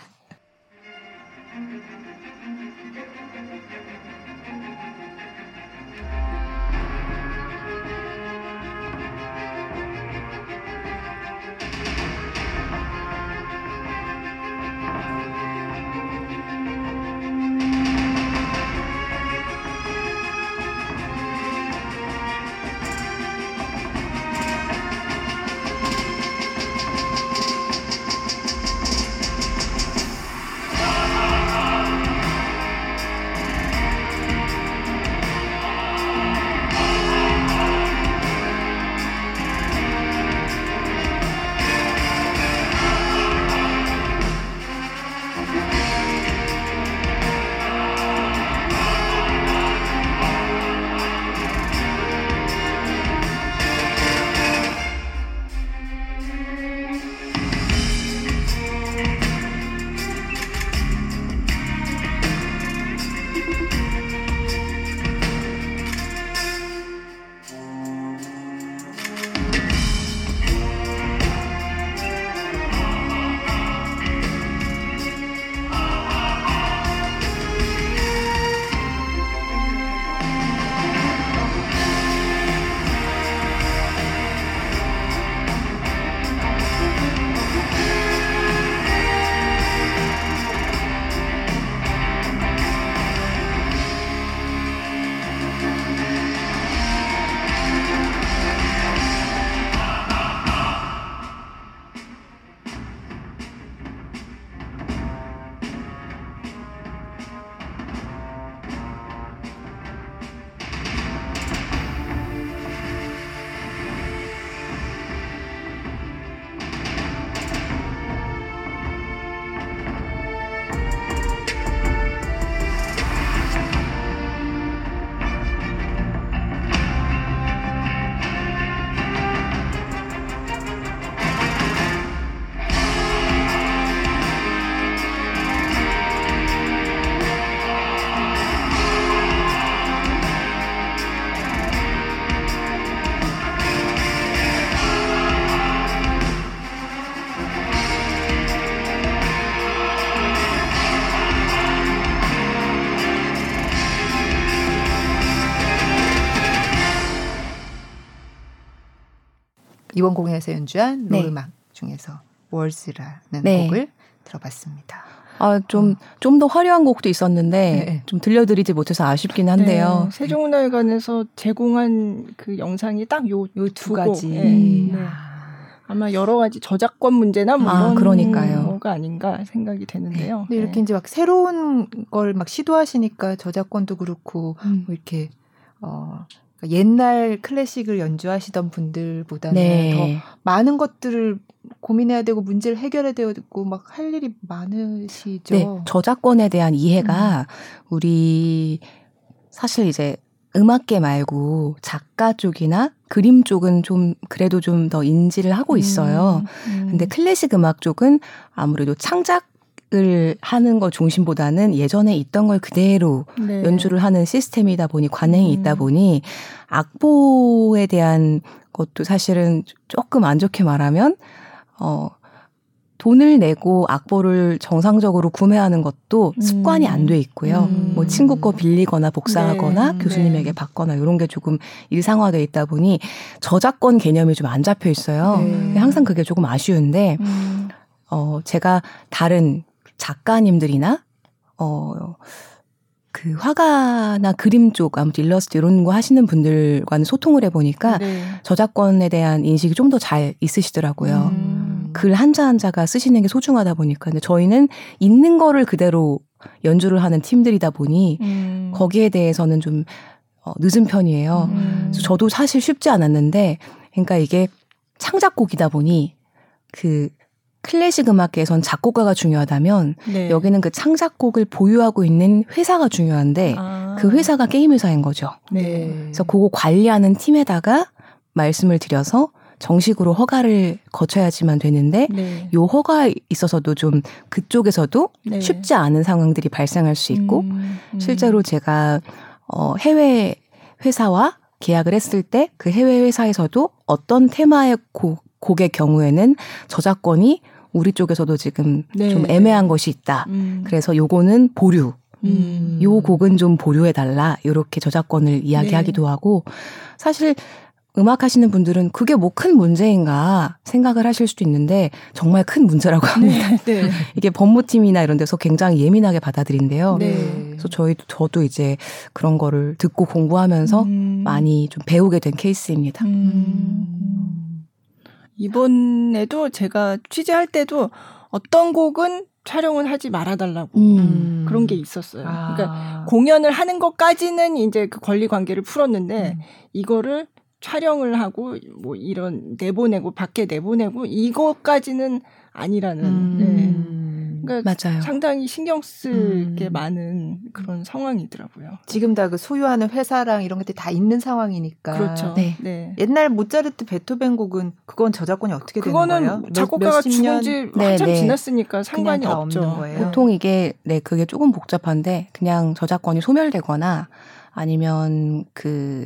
이번 공연에서 연주한 네. 롤음악 중에서 월즈라는 네. 곡을 들어봤습니다. 아, 좀, 어. 좀더 화려한 곡도 있었는데, 네, 네. 좀 들려드리지 못해서 아쉽긴 한데요. 네, 세종문화회관에서 제공한 그 영상이 딱 요, 요 두 가지. 네. 네. 아마 여러 가지 저작권 문제나 뭐 아, 그러니까요. 가 아닌가 생각이 되는데요. 네. 이렇게 이제 막 새로운 걸 막 시도하시니까 저작권도 그렇고, 음. 뭐 이렇게, 어, 옛날 클래식을 연주하시던 분들보다는 네. 더 많은 것들을 고민해야 되고 문제를 해결해야 되고 막 할 일이 많으시죠. 네, 저작권에 대한 이해가 음. 우리 사실 이제 음악계 말고 작가 쪽이나 그림 쪽은 좀 그래도 좀 더 인지를 하고 있어요. 음, 음. 근데 클래식 음악 쪽은 아무래도 창작 을 하는 것 중심보다는 예전에 있던 걸 그대로 네. 연주를 하는 시스템이다 보니 관행이 음. 있다 보니 악보에 대한 것도 사실은 조금 안 좋게 말하면 어 돈을 내고 악보를 정상적으로 구매하는 것도 습관이 안 돼 있고요. 음. 뭐 친구 거 빌리거나 복사하거나 네. 교수님에게 네. 받거나 이런 게 조금 일상화돼 있다 보니 저작권 개념이 좀 안 잡혀 있어요. 네. 항상 그게 조금 아쉬운데 음. 어 제가 다른 작가님들이나 어, 그 화가나 그림 쪽 아무튼 일러스트 이런 거 하시는 분들과는 소통을 해보니까 네. 저작권에 대한 인식이 좀 더 잘 있으시더라고요. 음. 글 한자 한자가 쓰시는 게 소중하다 보니까 근데 저희는 있는 거를 그대로 연주를 하는 팀들이다 보니 음. 거기에 대해서는 좀 어, 늦은 편이에요. 음. 그래서 저도 사실 쉽지 않았는데 그러니까 이게 창작곡이다 보니 그 클래식 음악계에선 작곡가가 중요하다면 네. 여기는 그 창작곡을 보유하고 있는 회사가 중요한데 아. 그 회사가 게임 회사인 거죠. 네. 그래서 그거 관리하는 팀에다가 말씀을 드려서 정식으로 허가를 거쳐야지만 되는데 네. 요 허가에 있어서도 좀 그쪽에서도 네. 쉽지 않은 상황들이 발생할 수 있고 음, 음. 실제로 제가 어 해외 회사와 계약을 했을 때 그 해외 회사에서도 어떤 테마의 곡 곡의 경우에는 저작권이 우리 쪽에서도 지금 네. 좀 애매한 것이 있다. 음. 그래서 요거는 보류. 음. 요 곡은 좀 보류해 달라. 요렇게 저작권을 이야기하기도 네. 하고 사실 음악 하시는 분들은 그게 뭐 큰 문제인가 생각을 하실 수도 있는데 정말 큰 문제라고 합니다. 네, 네. 이게 법무팀이나 이런 데서 굉장히 예민하게 받아들인데요. 네. 그래서 저희 저도 이제 그런 거를 듣고 공부하면서 음. 많이 좀 배우게 된 케이스입니다. 음. 이번에도 제가 취재할 때도 어떤 곡은 촬영은 하지 말아달라고 음. 그런 게 있었어요. 아. 그러니까 공연을 하는 것까지는 이제 그 권리 관계를 풀었는데 음. 이거를 촬영을 하고 뭐 이런 내보내고 밖에 내보내고 이것까지는 아니라는. 음. 네. 그러니까 맞아요. 상당히 신경 쓸게 음. 많은 그런 상황이더라고요. 지금 다 그 소유하는 회사랑 이런 것들이 다 있는 상황이니까. 그렇죠. 네. 네. 옛날 모차르트 베토벤 곡은 그건 저작권이 어떻게 되는 거예요? 그거는 작곡가가 죽은 지 네, 한참 네. 지났으니까 상관이 없죠. 보통 이게 네 그게 조금 복잡한데 그냥 저작권이 소멸되거나 아니면 그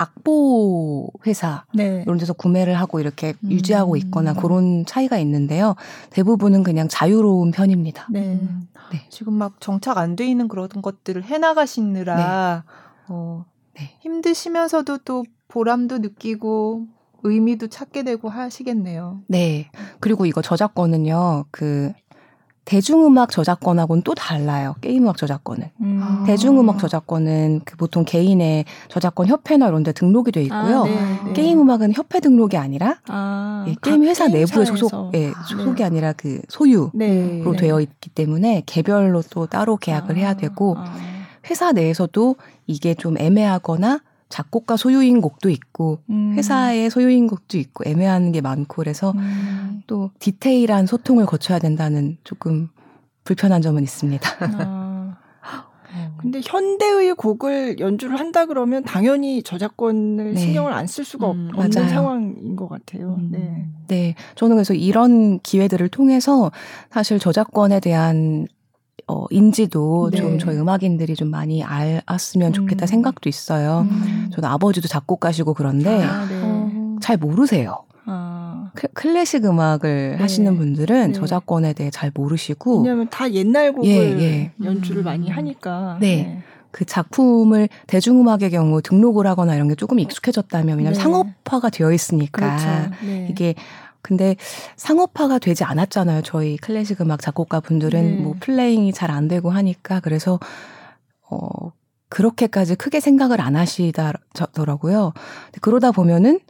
악보 회사 네. 이런 데서 구매를 하고 이렇게 음. 유지하고 있거나 그런 차이가 있는데요. 대부분은 그냥 자유로운 편입니다. 네. 음. 네. 지금 막 정착 안 돼 있는 그런 것들을 해나가시느라 네. 어, 네. 힘드시면서도 또 보람도 느끼고 의미도 찾게 되고 하시겠네요. 네. 그리고 이거 저작권은요, 그 대중음악 저작권하고는 또 달라요. 게임음악 저작권은. 음. 아. 대중음악 저작권은 그 보통 개인의 저작권 협회나 이런 데 등록이 돼 있고요. 아, 네, 네. 게임음악은 협회 등록이 아니라 아, 예, 게임 회사 내부의 소속 예, 아, 소속이 네. 아니라 그 소유로 네, 네. 되어 있기 때문에 개별로 또 따로 계약을 해야 되고 아. 회사 내에서도 이게 좀 애매하거나 작곡가 소유인 곡도 있고 음. 회사의 소유인 곡도 있고 애매한 게 많고 그래서 음. 또 디테일한 소통을 거쳐야 된다는 조금 불편한 점은 있습니다. 아. 근데 현대의 곡을 연주를 한다 그러면 당연히 저작권을 네. 신경을 안 쓸 수가 음, 없는 맞아요. 상황인 것 같아요. 음. 네. 네. 저는 그래서 이런 기회들을 통해서 사실 저작권에 대한 어, 인지도 네. 좀 저희 음악인들이 좀 많이 알았으면 좋겠다 음. 생각도 있어요. 음. 저는 아버지도 작곡가시고 그런데 아, 네. 어, 잘 모르세요. 아. 클래식 음악을 네. 하시는 분들은 네. 저작권에 대해 잘 모르시고 왜냐하면 다 옛날 곡을 예, 예. 연주를 많이 하니까 네. 네. 그 작품을 대중음악의 경우 등록을 하거나 이런 게 조금 익숙해졌다면 왜냐하면 네. 상업화가 되어 있으니까 그렇죠. 네. 이게 근데 상업화가 되지 않았잖아요. 저희 클래식 음악 작곡가 분들은 네. 뭐 플레잉이 잘 안 되고 하니까 그래서 어 그렇게까지 크게 생각을 안 하시더라고요. 그러다 보면은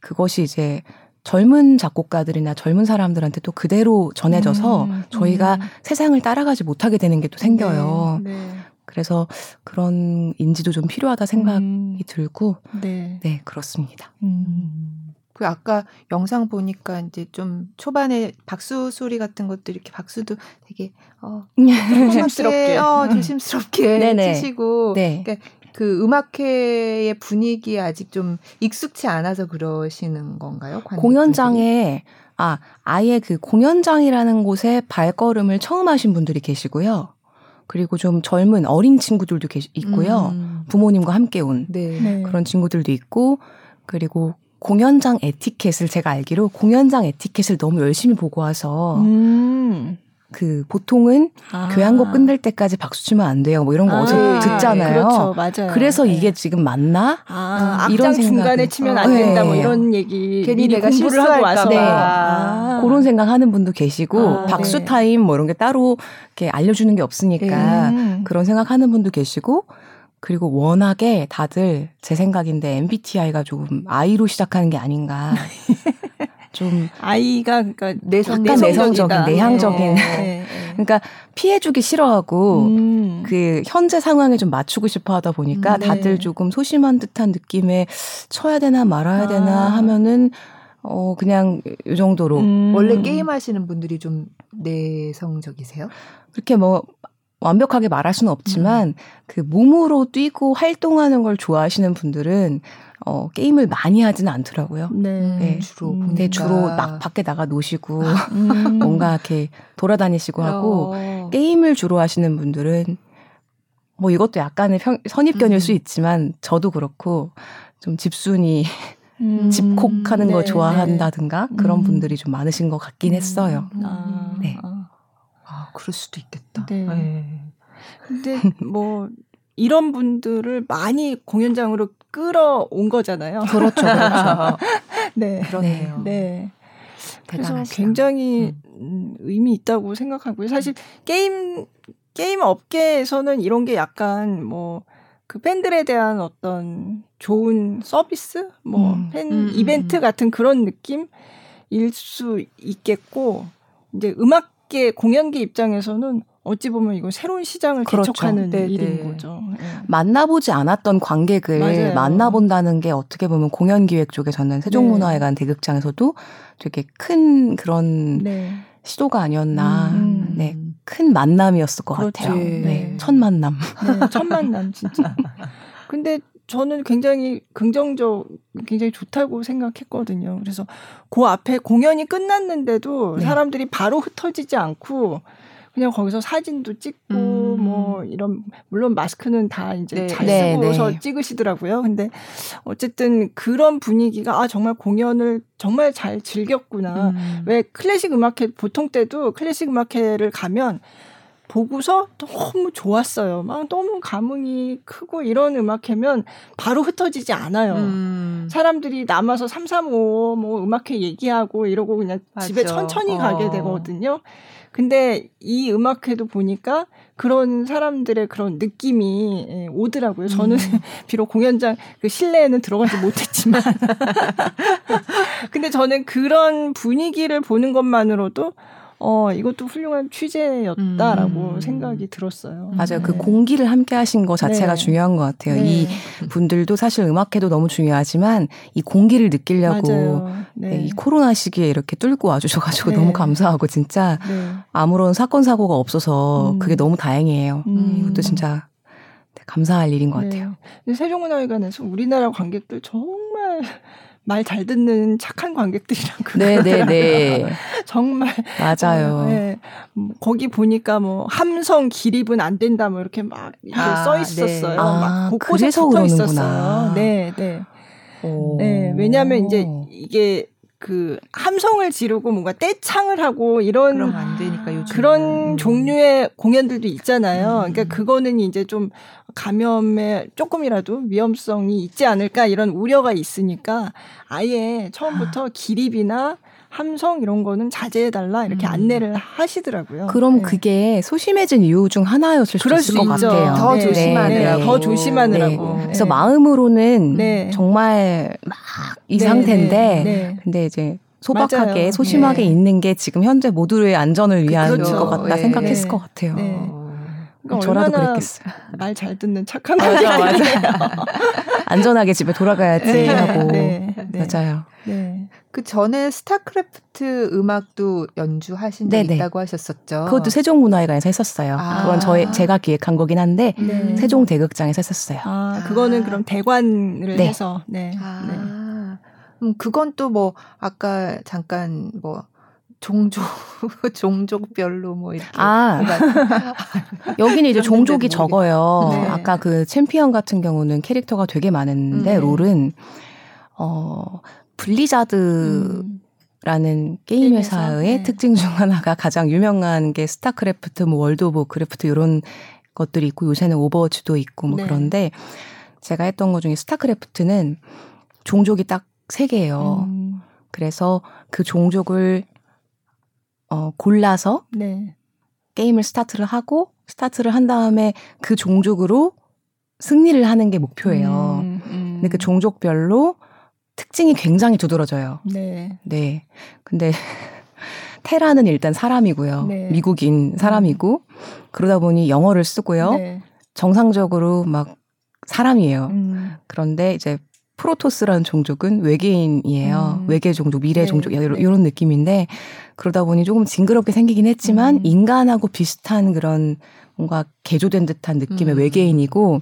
그것이 이제 젊은 작곡가들이나 젊은 사람들한테 또 그대로 전해져서 음, 저희가 음. 세상을 따라가지 못하게 되는 게 또 생겨요. 네, 네. 그래서 그런 인지도 좀 필요하다 생각이 음. 들고 네. 네, 그렇습니다. 음. 그 아까 영상 보니까 이제 좀 초반에 박수 소리 같은 것도 이렇게 박수도 되게 어 조심스럽게 어 조심스럽게 치시고 네. 그러니까 그 음악회의 분위기에 아직 좀 익숙치 않아서 그러시는 건가요? 공연장에 아 아예 그 공연장이라는 곳에 발걸음을 처음 하신 분들이 계시고요. 그리고 좀 젊은 어린 친구들도 계시, 있고요. 음. 부모님과 함께 온 네. 네. 그런 친구들도 있고 그리고 공연장 에티켓을 제가 알기로 공연장 에티켓을 너무 열심히 보고 와서 음. 그 보통은 아. 교향곡 끝날 때까지 박수 치면 안 돼요. 뭐 이런 거 아. 어제 듣잖아요. 그렇죠, 맞아요. 그래서 네. 이게 지금 맞나? 아, 이런 생각 중간에 치면 안 된다. 뭐 네. 이런 얘기 괜히 내가 공부를 하고 와서 네. 아. 그런 생각하는 분도 계시고 아, 박수 네. 타임 뭐 이런 게 따로 이렇게 알려주는 게 없으니까 네. 그런 생각하는 분도 계시고 그리고 워낙에 다들 제 생각인데 MBTI가 조금 아이로 시작하는 게 아닌가. 좀 아이가 그러니까 내성 내성적인 내향적인 네. 네. 네. 그러니까 피해주기 싫어하고 음. 그 현재 상황에 좀 맞추고 싶어하다 보니까 음, 네. 다들 조금 소심한 듯한 느낌에 쳐야 되나 말아야 아. 되나 하면은 어 그냥 이 정도로 음. 원래 게임 하시는 분들이 좀 내성적이세요? 그렇게 뭐 완벽하게 말할 수는 없지만 음. 그 몸으로 뛰고 활동하는 걸 좋아하시는 분들은 어, 게임을 많이 하지는 않더라고요. 네. 네. 주로. 음. 근데 주로 막 밖에 나가 노시고, 음. 뭔가 이렇게 돌아다니시고 하고, 어. 게임을 주로 하시는 분들은, 뭐 이것도 약간의 평, 선입견일 음. 수 있지만, 저도 그렇고, 좀 집순이, 음. 집콕 하는 네, 거 좋아한다든가, 네. 그런 음. 분들이 좀 많으신 것 같긴 음. 했어요. 아. 네. 아, 그럴 수도 있겠다. 네. 네. 근데 뭐, 이런 분들을 많이 공연장으로 끌어온 거잖아요. 그렇죠, 그렇죠. 네. 그러네요. 네. 그래서 대단하시다. 굉장히 음. 의미 있다고 생각하고요. 사실 게임 게임 업계에서는 이런 게 약간 뭐 그 팬들에 대한 어떤 좋은 서비스, 뭐팬 음. 음, 이벤트 음. 같은 그런 느낌일 수 있겠고 이제 음악 계 공연계 입장에서는 어찌 보면 이건 새로운 시장을 그렇죠. 개척하는 네 일인 거죠. 네. 만나보지 않았던 관객을 맞아요. 만나본다는 게 어떻게 보면 공연 기획 쪽에서는 세종문화회관 네. 대극장에서도 되게 큰 그런 네. 시도가 아니었나. 음. 네. 큰 만남이었을 것 그렇지. 같아요. 네. 네. 첫 만남. 네, 첫 만남, 진짜. 근데 저는 굉장히 긍정적, 굉장히 좋다고 생각했거든요. 그래서 그 앞에 공연이 끝났는데도 네. 사람들이 바로 흩어지지 않고 그냥 거기서 사진도 찍고 음. 뭐 이런 물론 마스크는 다 이제 네. 잘 네, 쓰고서 네. 찍으시더라고요. 근데 어쨌든 그런 분위기가 아 정말 공연을 정말 잘 즐겼구나. 음. 왜 클래식 음악회 보통 때도 클래식 음악회를 가면 보고서 너무 좋았어요. 막 너무 감흥이 크고 이런 음악회면 바로 흩어지지 않아요. 음. 사람들이 남아서 335 뭐 음악회 얘기하고 이러고 그냥 맞아. 집에 천천히 어. 가게 되거든요. 근데 이 음악회도 보니까 그런 사람들의 그런 느낌이 예, 오더라고요. 저는 음. 비록 공연장 그 실내에는 들어가지 못했지만. 근데 저는 그런 분위기를 보는 것만으로도 어, 이것도 훌륭한 취재였다라고 음. 생각이 들었어요. 맞아요. 그 네. 그 공기를 함께 하신 것 자체가 네. 중요한 것 같아요. 네. 이 분들도 사실 음악회도 너무 중요하지만 이 공기를 느끼려고 네. 네. 이 코로나 시기에 이렇게 뚫고 와주셔가지고 네. 너무 감사하고 진짜 아무런 사건, 사고가 없어서 음. 그게 너무 다행이에요. 음. 이것도 진짜 감사할 일인 것 같아요. 세종문화회관에서 우리나라 관객들 정말 말 잘 듣는 착한 관객들이랑 네네네 네. 정말 맞아요. 어, 네. 뭐 거기 보니까 뭐 함성 기립은 안 된다 뭐 이렇게 막 아, 써 있었어요. 네. 막 아, 곳곳에 붙어 있었어요. 네, 네. 오. 네, 왜냐하면 이제 이게 그 함성을 지르고 뭔가 떼창을 하고 이런 안 되니까 요즘 그런 음. 종류의 공연들도 있잖아요. 음. 그러니까 그거는 이제 좀 감염에 조금이라도 위험성이 있지 않을까 이런 우려가 있으니까 아예 처음부터 기립이나 함성 이런 거는 자제해달라 이렇게 음. 안내를 하시더라고요. 그럼 네. 그게 소심해진 이유 중 하나였을 수 있을 것 있죠. 같아요. 더 네. 조심하느라고. 네. 더 조심하느라고. 네. 그래서 마음으로는 네. 정말 막 이 상태인데 근데 이제 소박하게 맞아요. 소심하게 있는 게 지금 현재 모두의 안전을 위한 그렇죠. 것 같다 생각했을 것 같아요. 그러니까 저라도 그랬겠어요. 말 잘 듣는 착한 맞아, 맞아요. 안전하게 집에 돌아가야지 하고 맞아요. 네. 그 전에 스타크래프트 음악도 연주하신 적 있다고 하셨었죠. 그것도 세종문화회관에서 했었어요. 아. 그건 저희 제가 기획한 거긴 한데 네. 세종 대극장에서 했었어요. 아, 그거는 아. 그럼 대관을 네. 해서 네. 아. 네. 음, 그건 또 뭐 아까 잠깐 뭐 종족 종족별로 뭐 이렇게 아 여기는 이제 종족이 적어요. 네. 아까 그 챔피언 같은 경우는 캐릭터가 되게 많은데 음. 롤은 어 블리자드 라는 게임 회사의 네. 특징 중 하나가 가장 유명한 게 스타크래프트, 뭐 월드 오브 크래프트 이런 것들이 있고 요새는 오버워치도 있고 뭐 네. 그런데 제가 했던 것 중에 스타크래프트는 종족이 딱 세 개예요. 음. 그래서 그 종족을 어 골라서 네. 게임을 스타트를 하고 스타트를 한 다음에 그 종족으로 승리를 하는 게 목표예요. 음, 음. 근데 그 종족별로 특징이 굉장히 두드러져요. 네. 네. 근데 테라는 일단 사람이고요. 네. 미국인 사람이고 그러다 보니 영어를 쓰고요. 네. 정상적으로 막 사람이에요. 음. 그런데 이제 프로토스라는 종족은 외계인이에요. 음. 외계 종족, 미래 네. 종족 이런, 이런 느낌인데 그러다 보니 조금 징그럽게 생기긴 했지만 음. 인간하고 비슷한 그런 뭔가 개조된 듯한 느낌의 음. 외계인이고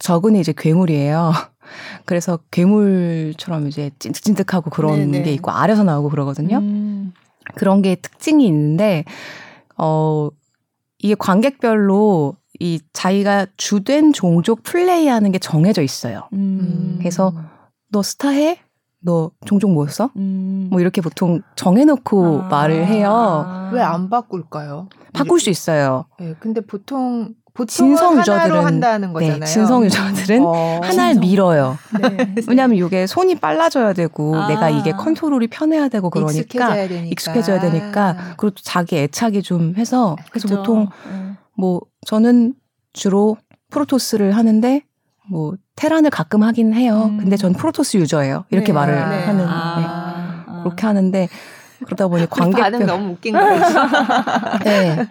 적은 이제 괴물이에요. 그래서 괴물처럼 이제 찐득찐득하고 그런 네네. 게 있고 아래서 나오고 그러거든요. 음. 그런 게 특징이 있는데 어 이게 관객별로 이 자기가 주된 종족 플레이하는 게 정해져 있어요. 음. 그래서 너 스타해? 너 종족 뭐였어? 음. 뭐 이렇게 보통 정해놓고 아. 말을 해요. 왜 안 바꿀까요? 바꿀 수 있어요. 네, 근데 보통 진성 유저들은 한다는 네, 거잖아요. 네, 진성 유저들은 어, 하나를 밀어요. 네. 왜냐하면 이게 손이 빨라져야 되고 아. 내가 이게 컨트롤이 편해야 되고 그러니까 익숙해져야 되니까, 익숙해져야 되니까 그리고 자기 애착이 좀 해서 그래서 그렇죠. 보통 네. 뭐 저는 주로 프로토스를 하는데 뭐 테란을 가끔 하긴 해요. 음. 근데 전 프로토스 유저예요. 이렇게 네. 말을 네. 하는 아. 네. 그렇게 하는데 그러다 보니 관객 반응 너무 웃긴 거예요. 네.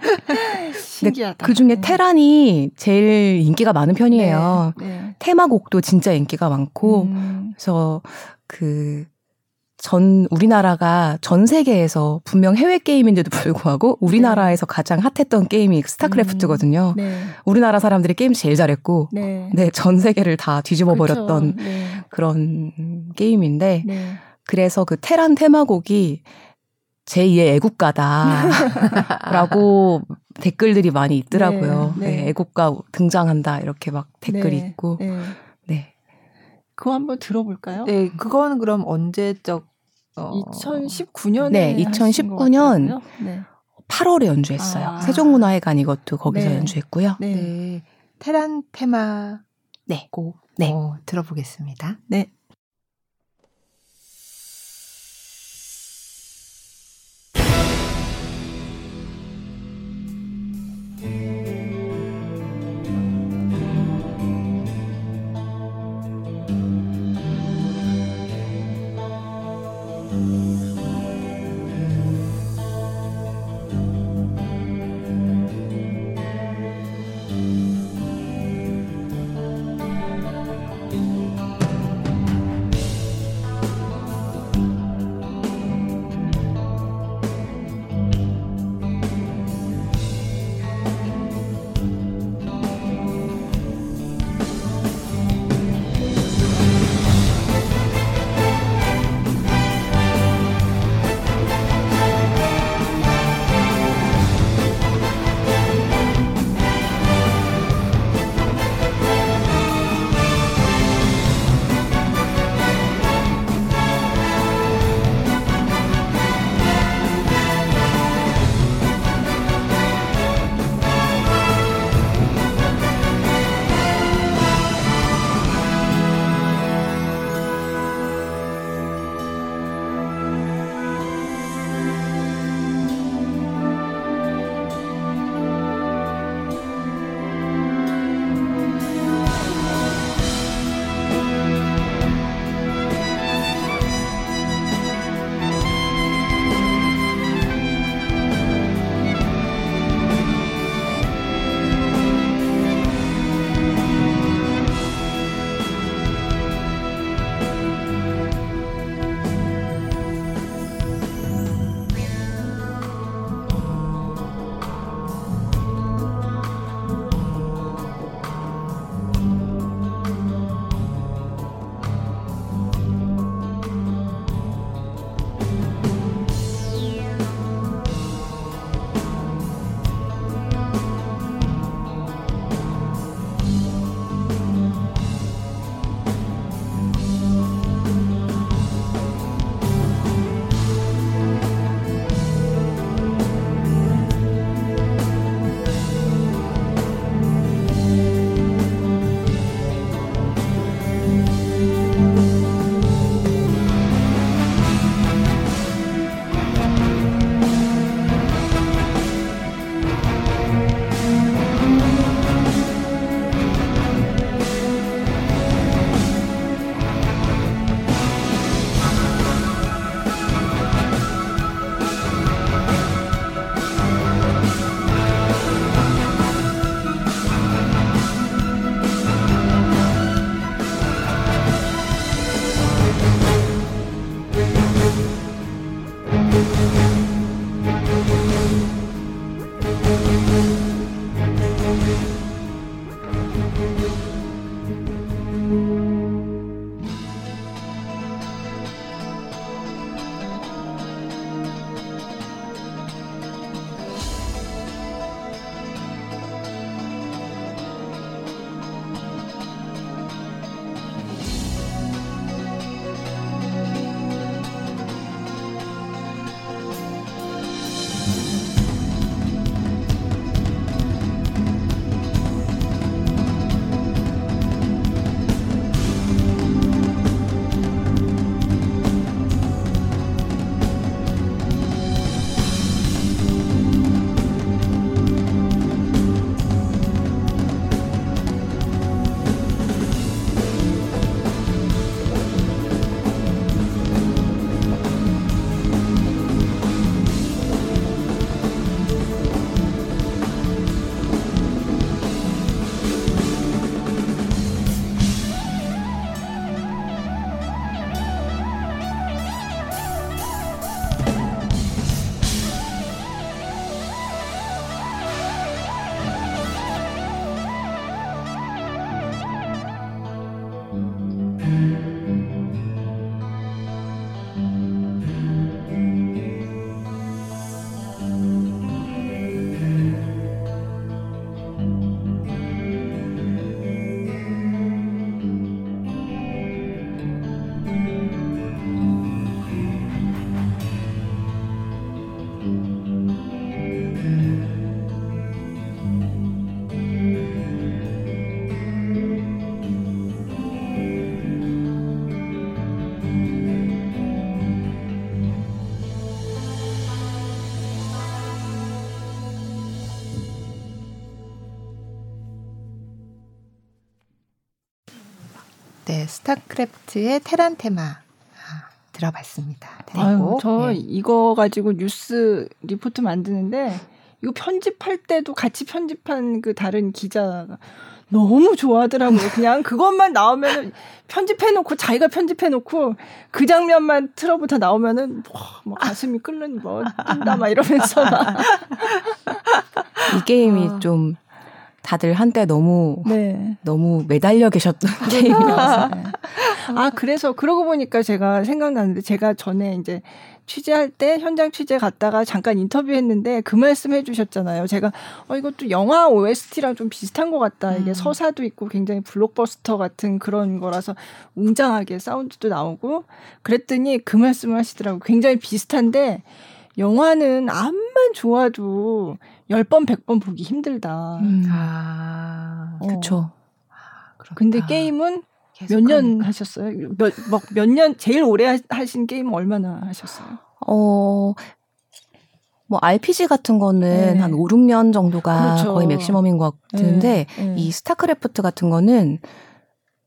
신기하다. 그 중에 네. 테란이 제일 인기가 많은 편이에요. 네. 네. 테마곡도 진짜 인기가 많고 음. 그래서 그 전 우리나라가 전 세계에서 분명 해외 게임인데도 불구하고 우리나라에서 네. 가장 핫했던 게임이 스타크래프트거든요. 음. 네. 우리나라 사람들이 게임 제일 잘했고, 네, 전 세계를 다 뒤집어 버렸던 그렇죠. 그런 게임인데, 그래서 그 테란 테마곡이 제2의 애국가다라고 댓글들이 많이 있더라고요. 네, 네. 네, 애국가 등장한다 이렇게 막 댓글이 네, 있고. 네. 네. 그거 한번 들어볼까요? 네, 그거는 그럼 언제적? 어... 2019년에 네, 2019년 네. 8월에 연주했어요. 아. 세종문화회관 이것도 거기서 네. 연주했고요. 네. 네. 테란 테마 네. 곡 네. 어, 들어보겠습니다. 네. 네, 스타크래프트의 테란 테마 아, 들어봤습니다. 네. 아유, 저 네. 이거 가지고 뉴스 리포트 만드는데 이거 편집할 때도 같이 편집한 그 다른 기자가 너무 좋아하더라고요. 그냥 그것만 나오면 편집해놓고 자기가 편집해놓고 그 장면만 틀어부터 나오면은 뭐, 뭐 가슴이 끓는 뭐 뜬다 막 이러면서 막. 이 게임이 아. 좀 다들 한때 너무 네. 너무 매달려 계셨던 게임이어서. 네. 아 그래서 그러고 보니까 제가 생각나는데 제가 전에 이제 취재할 때 현장 취재 갔다가 잠깐 인터뷰했는데 그 말씀 해주셨잖아요. 제가 어 이것도 영화 OST랑 좀 비슷한 것 같다. 이게 음. 서사도 있고 굉장히 블록버스터 같은 그런 거라서 웅장하게 사운드도 나오고 그랬더니 그 말씀을 하시더라고. 굉장히 비슷한데 영화는 암만 좋아도 10번, 100번 보기 힘들다. 음. 아, 어. 그쵸. 아, 근데 게임은 몇 년 하셨어요? 몇, 몇 년, 제일 오래 하신 게임 얼마나 하셨어요? 어, 뭐 RPG 같은 거는 네. 한 5, 6년 정도가 그렇죠. 거의 maximum인 것 같은데 네. 네. 이 스타크래프트 같은 거는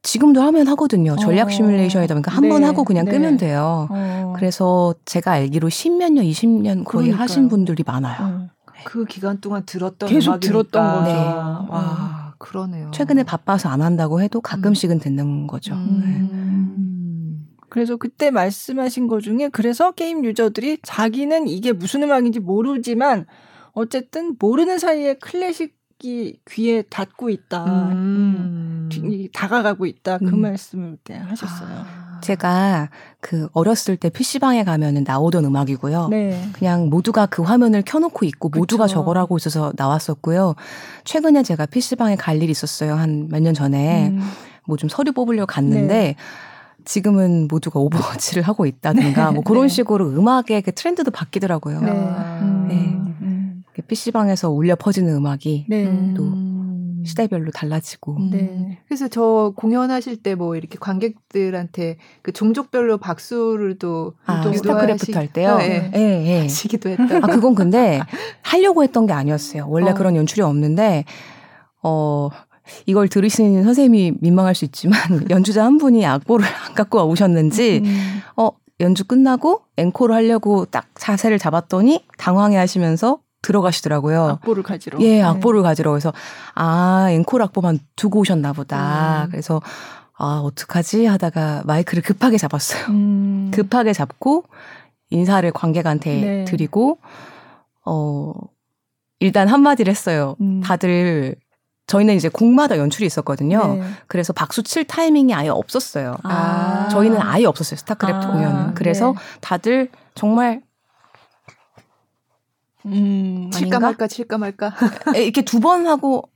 지금도 하면 하거든요. 전략 어. 시뮬레이션이다 보니까 한번 네. 하고 그냥 네. 끄면 돼요. 어. 그래서 제가 알기로 10몇 년, 20년 거의 그러니까요. 하신 분들이 많아요. 네. 그 기간 동안 들었던 계속 음악이니까. 들었던 거죠. 와, 아, 그러네요. 최근에 바빠서 안 한다고 해도 가끔씩은 듣는 거죠. 음. 그래서 그때 말씀하신 것 중에 그래서 게임 유저들이 자기는 이게 무슨 음악인지 모르지만 어쨌든 모르는 사이에 클래식 이 귀에 닿고 있다, 음. 음. 다가가고 있다 그 음. 말씀을 때 하셨어요. 아. 제가 그 어렸을 때 PC방에 가면은 나오던 음악이고요. 네. 그냥 모두가 그 화면을 켜놓고 있고 그쵸. 모두가 저걸 하고 있어서 나왔었고요. 최근에 제가 PC방에 갈 일이 있었어요. 한 몇 년 전에 음. 뭐좀 서류 뽑으려고 갔는데 네. 지금은 모두가 오버워치를 하고 있다든가 네. 뭐 그런 네. 식으로 음악의 그 트렌드도 바뀌더라고요. 네. 음. 네. PC방에서 울려 퍼지는 음악이 네. 또 시대별로 달라지고. 음. 네. 그래서 저 공연하실 때 뭐 이렇게 관객들한테 그 종족별로 박수를 또 아, 스타크래프트 할 때요. 네. 네. 네. 하시기도 했다. 아 그건 근데 하려고 했던 게 아니었어요. 원래 어. 그런 연출이 없는데 어 이걸 들으시는 선생님이 민망할 수 있지만 연주자 한 분이 악보를 안 갖고 오셨는지 음. 어 연주 끝나고 앵콜을 하려고 딱 자세를 잡았더니 당황해 하시면서 들어가시더라고요. 악보를 가지러. 예, 네. 악보를 네. 가지러. 그래서 아, 앵콜 악보만 두고 오셨나 보다. 음. 그래서 아, 어떡하지 하다가 마이크를 급하게 잡았어요. 음. 급하게 잡고 인사를 관객한테 네. 드리고 어 일단 한마디를 했어요. 음. 다들 저희는 이제 곡마다 연출이 있었거든요. 네. 그래서 박수 칠 타이밍이 아예 없었어요. 아. 저희는 아예 없었어요. 스타크래프트 아. 공연은. 그래서 네. 다들 정말 음, 칠까 말까 칠까 말까 이렇게 두 번 하고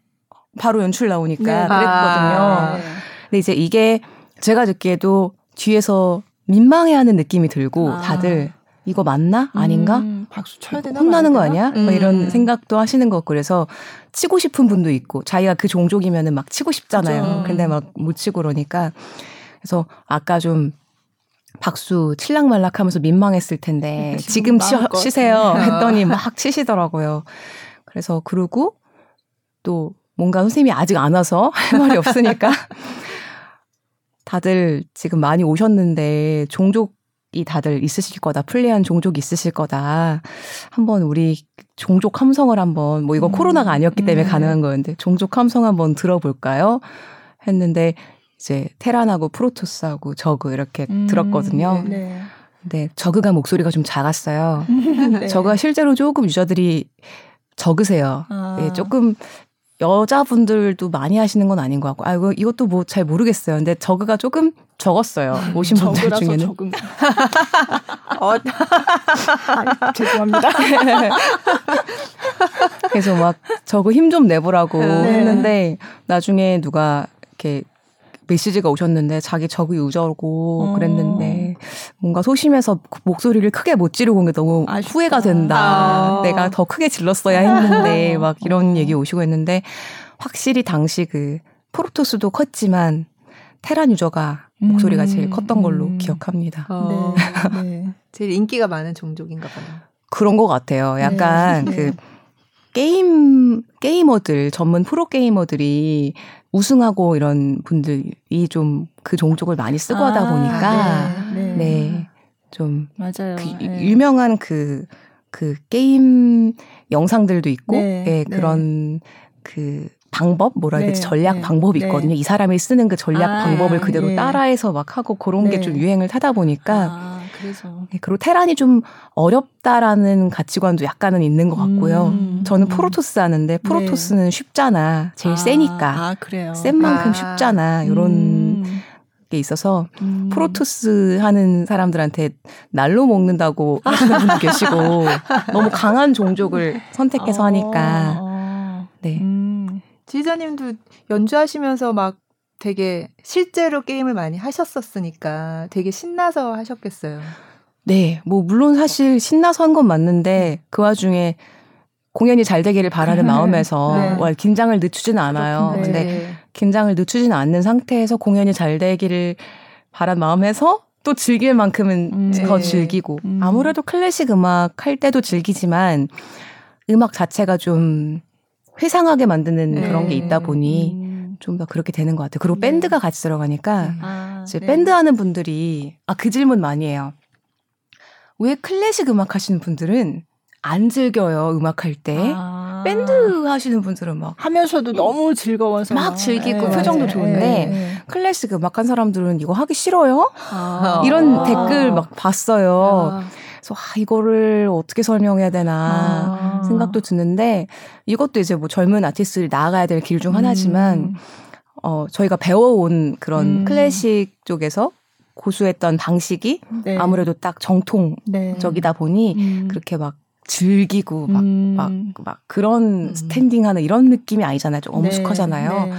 바로 연출 나오니까 네. 그랬거든요. 아, 네. 근데 이제 이게 제가 듣기에도 뒤에서 민망해하는 느낌이 들고 아. 다들 이거 맞나 아닌가 음, 박수 쳐야 되나 혼나는 거 아니야 음. 뭐 이런 음. 생각도 하시는 것 그래서 치고 싶은 분도 있고 자기가 그 종족이면은 막 치고 싶잖아요 그렇죠. 근데 막 못 치고 그러니까 그래서 아까 좀 박수 칠락말락 하면서 민망했을 텐데 지금 치, 치세요 했더니 막 치시더라고요. 그래서 그러고 또 뭔가 선생님이 아직 안 와서 할 말이 없으니까 다들 지금 많이 오셨는데 종족이 다들 있으실 거다. 플레이한 종족이 있으실 거다. 한번 우리 종족 함성을 한번 뭐 이거 음, 코로나가 아니었기 때문에 음. 가능한 거였는데 종족 함성 한번 들어볼까요? 했는데 이제 테란하고 프로토스하고 저그 이렇게 음, 들었거든요. 네. 네, 저그가 목소리가 좀 작았어요. 네. 저그가 실제로 조금 유저들이 적으세요. 아. 예, 조금 여자분들도 많이 하시는 건 아닌 것 같고, 아, 이거, 이것도 뭐 잘 모르겠어요. 근데 저그가 조금 적었어요. 오신 분들 중에는. 적은... 어, 아, 죄송합니다. 그래서 막 저그 힘 좀 내보라고 네. 했는데, 나중에 누가 이렇게 메시지가 오셨는데 자기 적이 유저고 어. 그랬는데 뭔가 소심해서 목소리를 크게 못 지르고 온 게 너무 아쉽다. 후회가 된다. 아. 내가 더 크게 질렀어야 했는데 막 이런 얘기 오시고 했는데 확실히 당시 그 프로토스도 컸지만 테란 유저가 목소리가 음. 제일 컸던 걸로 음. 기억합니다. 어. 네. 네. 제일 인기가 많은 종족인가 봐요. 그런 것 같아요. 약간 네. 그 게임 게이머들 전문 프로 게이머들이 우승하고 이런 분들이 좀 그 종족을 많이 쓰고 아, 하다 보니까 네, 네. 네. 좀 맞아요. 그 네. 유명한 그그 그 게임 영상들도 있고 네, 예, 네, 그런 그 방법 뭐라 해야 되지 네, 전략 네, 방법이 네. 있거든요. 이 사람이 쓰는 그 전략 아, 방법을 그대로 예. 따라해서 막 하고 그런 게 좀 유행을 타다 보니까 아, 그래서 네, 그리고 테란이 좀 어렵다라는 가치관도 약간은 있는 것 같고요. 음, 저는 프로토스 하는데 프로토스는 쉽잖아. 제일 아, 세니까. 아, 그래요. 센 만큼 아, 쉽잖아. 이런 음. 게 있어서 음. 프로토스 하는 사람들한테 날로 먹는다고 하시는 분도 계시고 너무 강한 종족을 선택해서 하니까 어. 네. 음. 지휘자님도 연주하시면서 막 되게 실제로 게임을 많이 하셨었으니까 되게 신나서 하셨겠어요. 네, 뭐 물론 사실 신나서 한 건 맞는데 그 와중에 공연이 잘 되기를 바라는 마음에서 네. 와, 긴장을 늦추지는 않아요. 그렇군요. 근데 네. 긴장을 늦추지는 않는 상태에서 공연이 잘 되기를 바란 마음에서 또 즐길 만큼은 음, 더 네. 즐기고 음. 아무래도 클래식 음악 할 때도 즐기지만 음악 자체가 좀 회상하게 만드는 네. 그런 게 있다 보니 음. 좀 더 그렇게 되는 것 같아요. 그리고 네. 밴드가 같이 들어가니까 음. 아, 이제 네. 밴드 하는 분들이 아 그 질문 많이 해요. 왜 클래식 음악 하시는 분들은 안 즐겨요 음악 할 때. 아. 밴드 하시는 분들은 막 하면서도 너무 즐거워서 막 즐기고 네. 표정도 좋은데 네. 클래식 음악 한 사람들은 이거 하기 싫어요? 아. 이런 아. 댓글 막 봤어요. 아. 그래서 아, 이거를 어떻게 설명해야 되나 아. 생각도 드는데 이것도 이제 뭐 젊은 아티스트를 나아가야 될 길 중 하나지만 음. 어 저희가 배워온 그런 음. 클래식 쪽에서 고수했던 방식이 네. 아무래도 딱 정통적이다 네. 보니 음. 그렇게 막 즐기고 막, 음. 막, 막 그런 음. 스탠딩 하는 이런 느낌이 아니잖아요. 좀 엄숙하잖아요. 네, 네.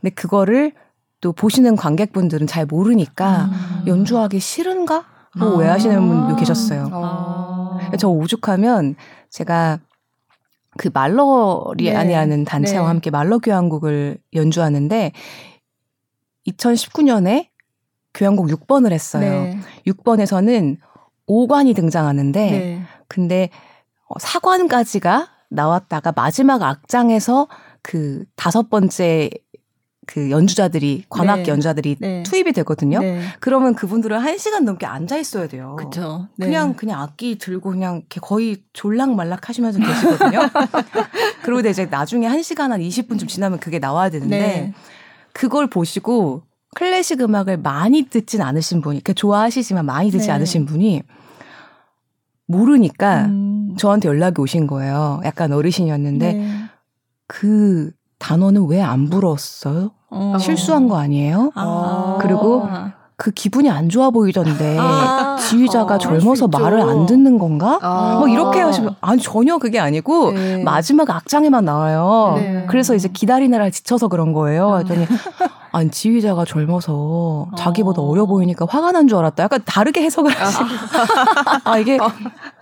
근데 그거를 또 보시는 관객분들은 잘 모르니까 아. 연주하기 싫은가? 뭐 아. 오해하시는 분도 계셨어요. 아. 저 오죽하면 제가 그 말러리아니라는 네. 단체와 네. 함께 말러 교향곡을 연주하는데 2019년에 교향곡 6번을 했어요. 네. 6번에서는 5관이 등장하는데 네. 근데 어, 사관까지가 나왔다가 마지막 악장에서 그 다섯 번째 그 연주자들이 관악 네. 연주자들이 네. 투입이 되거든요. 네. 그러면 그분들은 한 시간 넘게 앉아 있어야 돼요. 그렇죠. 그냥 그냥 악기 들고 그냥 거의 졸락말락 하시면서 계시거든요. 그리고 이제 나중에 한 시간 한 20분쯤 지나면 그게 나와야 되는데 네. 그걸 보시고 클래식 음악을 많이 듣진 않으신 분이, 그 좋아하시지만 많이 듣지 네. 않으신 분이 모르니까 음. 저한테 연락이 오신 거예요. 약간 어르신이었는데 네. 그 단어는 왜 안 불었어요? 어. 실수한 거 아니에요? 아. 그리고 그 기분이 안 좋아 보이던데 아. 지휘자가 어, 젊어서 말을 안 듣는 건가? 아. 뭐 이렇게 하시면 아니 전혀 그게 아니고 네. 마지막 악장에만 나와요. 네. 그래서 이제 기다리느라 지쳐서 그런 거예요. 아. 그랬더니 아니 지휘자가 젊어서 자기보다 어. 려 보이니까 화가 난 줄 알았다. 약간 다르게 해석을 아. 하시고 아 이게 어.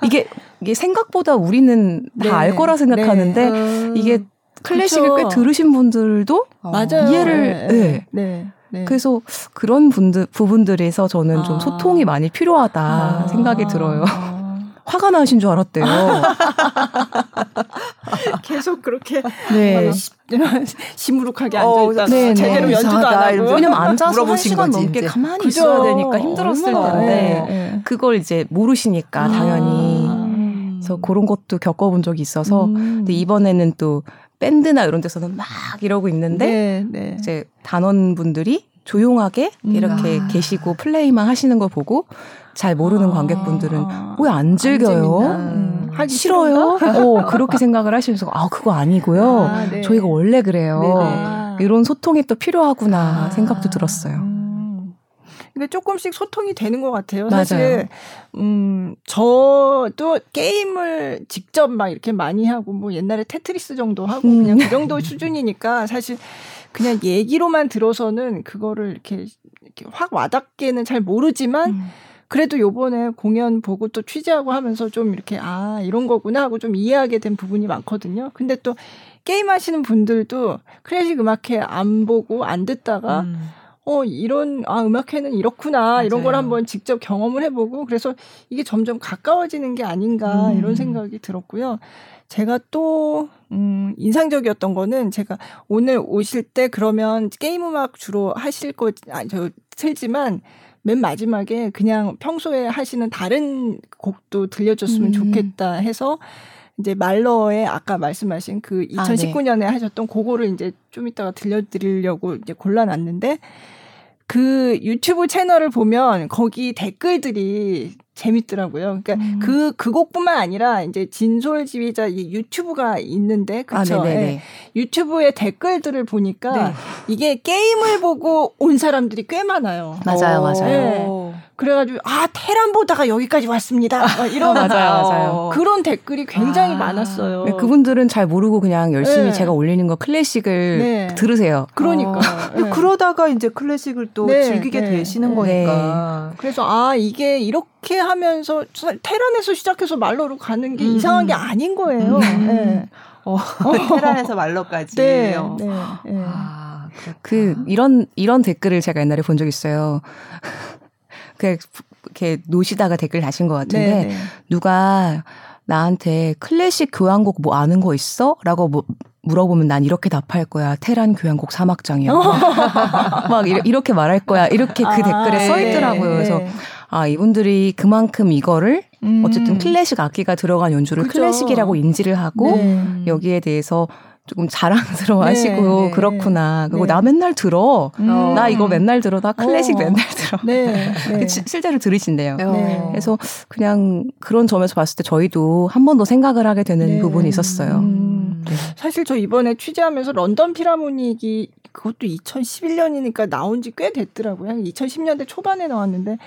이게 이게 생각보다 우리는 다알 네. 거라 생각하는데 네. 음. 이게 클래식을 그쵸. 꽤 들으신 분들도 맞아요. 이해를 네. 네. 네. 그래서 그런 분들 부분들에서 저는 아. 좀 소통이 많이 필요하다 아. 생각이 들어요. 화가 나신 줄 알았대요. 계속 그렇게 네. 시무룩하게 어, 앉아 있다가 네, 네, 제대로 네. 연주도 안 하고 왜냐면 앉아서 한 시간 거지, 넘게 이제. 가만히 그죠? 있어야 되니까 힘들었을 텐데 네. 그걸 이제 모르시니까 아. 당연히 그래서 그런 것도 겪어본 적이 있어서 음. 근데 이번에는 또 밴드나 이런 데서는 막 이러고 있는데 네, 네. 이제 단원분들이 조용하게 음. 이렇게 아. 계시고 플레이만 하시는 거 보고 잘 모르는 아. 관객분들은 왜안 즐겨요? 음. 하기 싫어요? 어, 그렇게 생각을 하시면서 아 그거 아니고요. 아, 네. 저희가 원래 그래요. 네네. 이런 소통이 또 필요하구나 아. 생각도 들었어요. 음. 근데 조금씩 소통이 되는 것 같아요. 맞아요. 사실 음 저도 게임을 직접 막 이렇게 많이 하고 뭐 옛날에 테트리스 정도 하고 음. 그냥 그 정도 수준이니까 사실 그냥 얘기로만 들어서는 그거를 이렇게, 이렇게 확 와닿게는 잘 모르지만 음. 그래도 요번에 공연 보고 또 취재하고 하면서 좀 이렇게 아 이런 거구나 하고 좀 이해하게 된 부분이 많거든요. 근데 또 게임 하시는 분들도 클래식 음악회 안 보고 안 듣다가 음. 어 이런 아 음악회는 이렇구나 맞아요. 이런 걸 한번 직접 경험을 해보고 그래서 이게 점점 가까워지는 게 아닌가 음. 이런 생각이 들었고요. 제가 또 음, 인상적이었던 거는 제가 오늘 오실 때 그러면 게임 음악 주로 하실 거, 아, 저, 틀지만 맨 마지막에 그냥 평소에 하시는 다른 곡도 들려줬으면 음. 좋겠다 해서 이제 말러의 아까 말씀하신 그 2019년에 아, 네. 하셨던 그거를 이제 좀 이따가 들려드리려고 이제 골라놨는데 그 유튜브 채널을 보면 거기 댓글들이 재밌더라고요. 그러니까 음. 그, 그 곡뿐만 아니라 이제 진솔 지휘자 이 유튜브가 있는데, 그쵸. 아, 네. 유튜브의 댓글들을 보니까 네. 이게 게임을 보고 온 사람들이 꽤 많아요. 맞아요, 오. 맞아요. 네. 그래가지고 아 테란 보다가 여기까지 왔습니다. 이런 맞아요, 맞아요. 그런 댓글이 굉장히 아, 많았어요. 네, 그분들은 잘 모르고 그냥 열심히 네. 제가 올리는 거 클래식을 네. 들으세요. 그러니까 어. 그러다가 이제 클래식을 또 네, 즐기게 네. 되시는 거니까. 그래서 아 이게 이렇게 하면서 테란에서 시작해서 말로로 가는 게 음. 이상한 게 아닌 거예요. 음. 어, 테란에서 말로까지. 네, 네, 네. 아, 그 이런 이런 댓글을 제가 옛날에 본 적 있어요. 그 이렇게 노시다가 댓글 다신 것 같은데 네네. 네. 누가 나한테 클래식 교향곡 뭐 아는 거 있어? 라고 뭐 물어보면 난 이렇게 답할 거야. 테란 교향곡 사막장이야. 막 이렇게 말할 거야. 이렇게 그 아, 댓글에 써 있더라고요. 네, 그래서 네. 아 이분들이 그만큼 이거를 음. 어쨌든 클래식 악기가 들어간 연주를 그쵸. 클래식이라고 인지를 하고 네. 여기에 대해서 조금 자랑스러워 하시고 네, 네. 그렇구나. 그리고 네. 나 맨날 들어. 음. 나 이거 맨날 들어. 나 클래식 어. 맨날 들어. 네. 네. 실제로 들으신대요. 네. 그래서 그냥 그런 점에서 봤을 때 저희도 한 번 더 생각을 하게 되는 네. 부분이 있었어요. 음. 사실 저 이번에 취재하면서 런던 필하모닉이 그것도 2011년이니까 나온 지 꽤 됐더라고요. 2010년대 초반에 나왔는데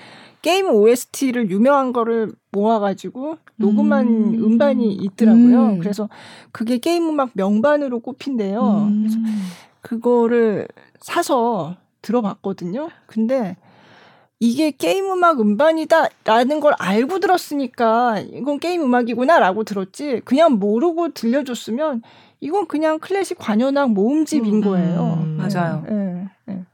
게임 OST를 유명한 거를 모아가지고 녹음한 음. 반이 있더라고요. 음. 그래서 그게 게임 음악 명반으로 꼽힌대요. 음. 그래서 그거를 사서 들어봤거든요. 근데 이게 게임 음악 음반이다라는 걸 알고 들었으니까 이건 게임 음악이구나라고 들었지 그냥 모르고 들려줬으면 이건 그냥 클래식 관현악 모음집인 음. 거예요. 음. 맞아요. 네, 네.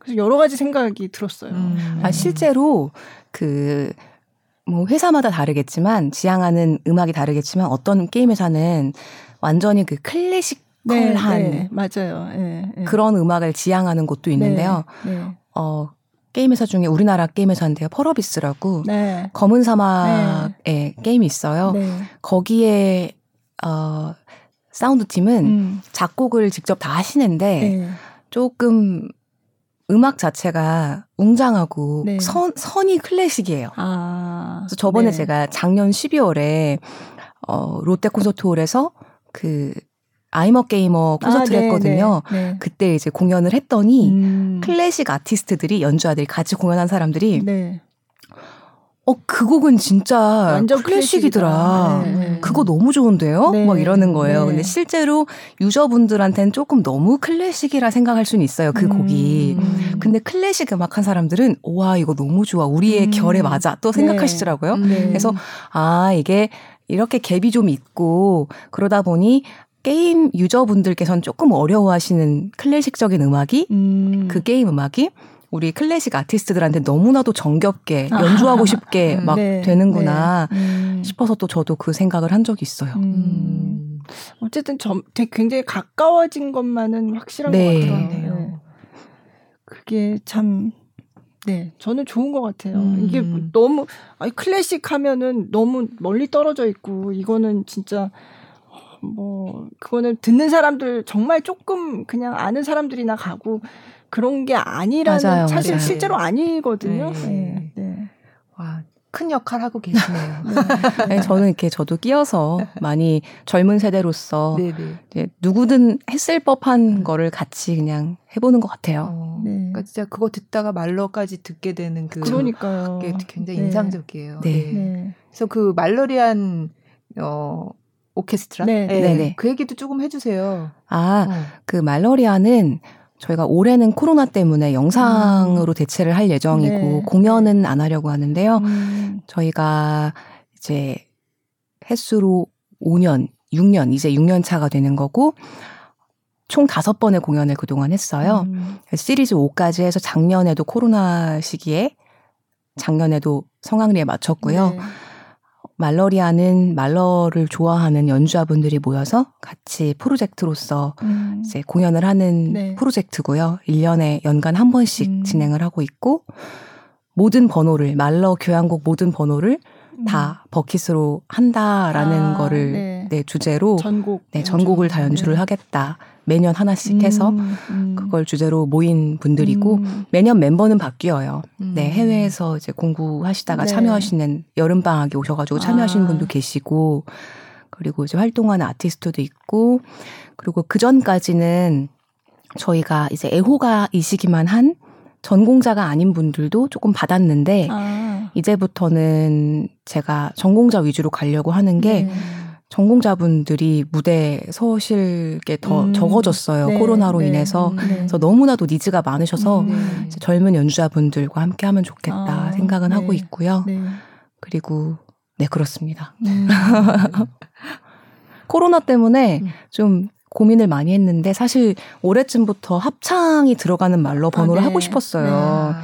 그래서 여러 가지 생각이 들었어요. 음. 아, 실제로 그, 뭐 회사마다 다르겠지만, 지향하는 음악이 다르겠지만, 어떤 게임 회사는 완전히 그 클래식컬한. 네, 네, 맞아요. 네, 네, 그런 음악을 지향하는 곳도 있는데요. 네, 네. 어, 게임 회사 중에 우리나라 게임 회사인데요. 펄어비스라고. 검은 사막의 게임이 있어요. 거기에, 어, 사운드 팀은 음. 작곡을 직접 다 하시는데, 조금 음악 자체가 웅장하고 네. 선, 선이 클래식이에요. 아, 그래서 저번에 네. 제가 작년 12월에 어, 롯데 콘서트홀에서 그 I'm a gamer 콘서트를 아, 네, 했거든요. 네, 네. 그때 이제 공연을 했더니 음. 클래식 아티스트들이 연주자들이 같이 공연한 사람들이 네. 어, 그 곡은 진짜 완전 클래식이더라. 네, 네. 그거 너무 좋은데요? 네. 막 이러는 거예요. 네. 근데 실제로 유저분들한테는 조금 너무 클래식이라 생각할 수는 있어요. 그 음. 곡이. 근데 클래식 음악 한 사람들은 와, 이거 너무 좋아. 우리의 음. 결에 맞아. 또 생각하시더라고요. 네. 그래서 아, 이게 이렇게 갭이 좀 있고 그러다 보니 게임 유저분들께서는 조금 어려워하시는 클래식적인 음악이 음. 그 게임 음악이 우리 클래식 아티스트들한테 너무나도 정겹게 아. 연주하고 싶게 막 네, 되는구나 네. 음. 싶어서 또 저도 그 생각을 한 적이 있어요. 음. 음. 어쨌든 점, 되게 굉장히 가까워진 것만은 확실한 네. 것 같아요. 네. 그게 참 네, 저는 좋은 것 같아요. 음. 이게 너무 아니 클래식 하면은 너무 멀리 떨어져 있고 이거는 진짜 뭐 그거는 듣는 사람들 정말 조금 그냥 아는 사람들이나 가고 그런 게 아니라는 맞아요, 사실 맞아요. 실제로 아니거든요. 네. 네. 네. 와. 큰 역할 하고 계시네요. 네. 네, 저는 이렇게 저도 끼어서 많이 젊은 세대로서 네, 네. 이제 누구든 했을 법한 음. 거를 같이 그냥 해보는 것 같아요. 어, 네. 그러니까 진짜 그거 듣다가 말로까지 듣게 되는 그 그러니까요. 게 굉장히 네. 인상적이에요. 네. 그래서 그 말로리안 어 오케스트라 네, 네. 그 얘기도 조금 해주세요. 아, 어. 그 말로리안은 저희가 올해는 코로나 때문에 영상으로 음. 대체를 할 예정이고 네. 공연은 안 하려고 하는데요. 음. 저희가 이제 횟수로 5년, 6년, 이제 6년 차가 되는 거고 총 다섯 번의 공연을 그동안 했어요. 음. 시리즈 5까지 해서 작년에도 코로나 시기에 작년에도 성황리에 마쳤고요. 네. 말러리아는 말러를 좋아하는 연주자분들이 모여서 같이 프로젝트로서 음. 이제 공연을 하는 네. 프로젝트고요. 1년에 연간 한 번씩 음. 진행을 하고 있고 모든 번호를 말러 교향곡 모든 번호를 음. 다 버킷으로 한다라는 아, 거를 네. 네. 주제로 전곡 네, 전곡을 다 연주를 네. 하겠다. 매년 하나씩 음, 해서 음. 그걸 주제로 모인 분들이고 음. 매년 멤버는 바뀌어요. 음. 네, 해외에서 이제 공부하시다가 네. 참여하시는 여름 방학에 오셔가지고 참여하시는 아. 분도 계시고 그리고 이제 활동하는 아티스트도 있고 그리고 그 전까지는 저희가 이제 애호가이시기만 한 전공자가 아닌 분들도 조금 받았는데 아. 이제부터는 제가 전공자 위주로 가려고 하는 게 네. 전공자분들이 무대에 서실 게더 음. 적어졌어요. 네, 코로나로 네, 인해서. 음, 네. 그래서 너무나도 니즈가 많으셔서 음, 네. 젊은 연주자분들과 함께 하면 좋겠다 아, 생각은 하고 네. 있고요. 네. 그리고 네, 그렇습니다. 음. 코로나 때문에 음. 좀 고민을 많이 했는데 사실 올해쯤부터 합창이 들어가는 말로 아, 번호를 아, 하고 싶었어요.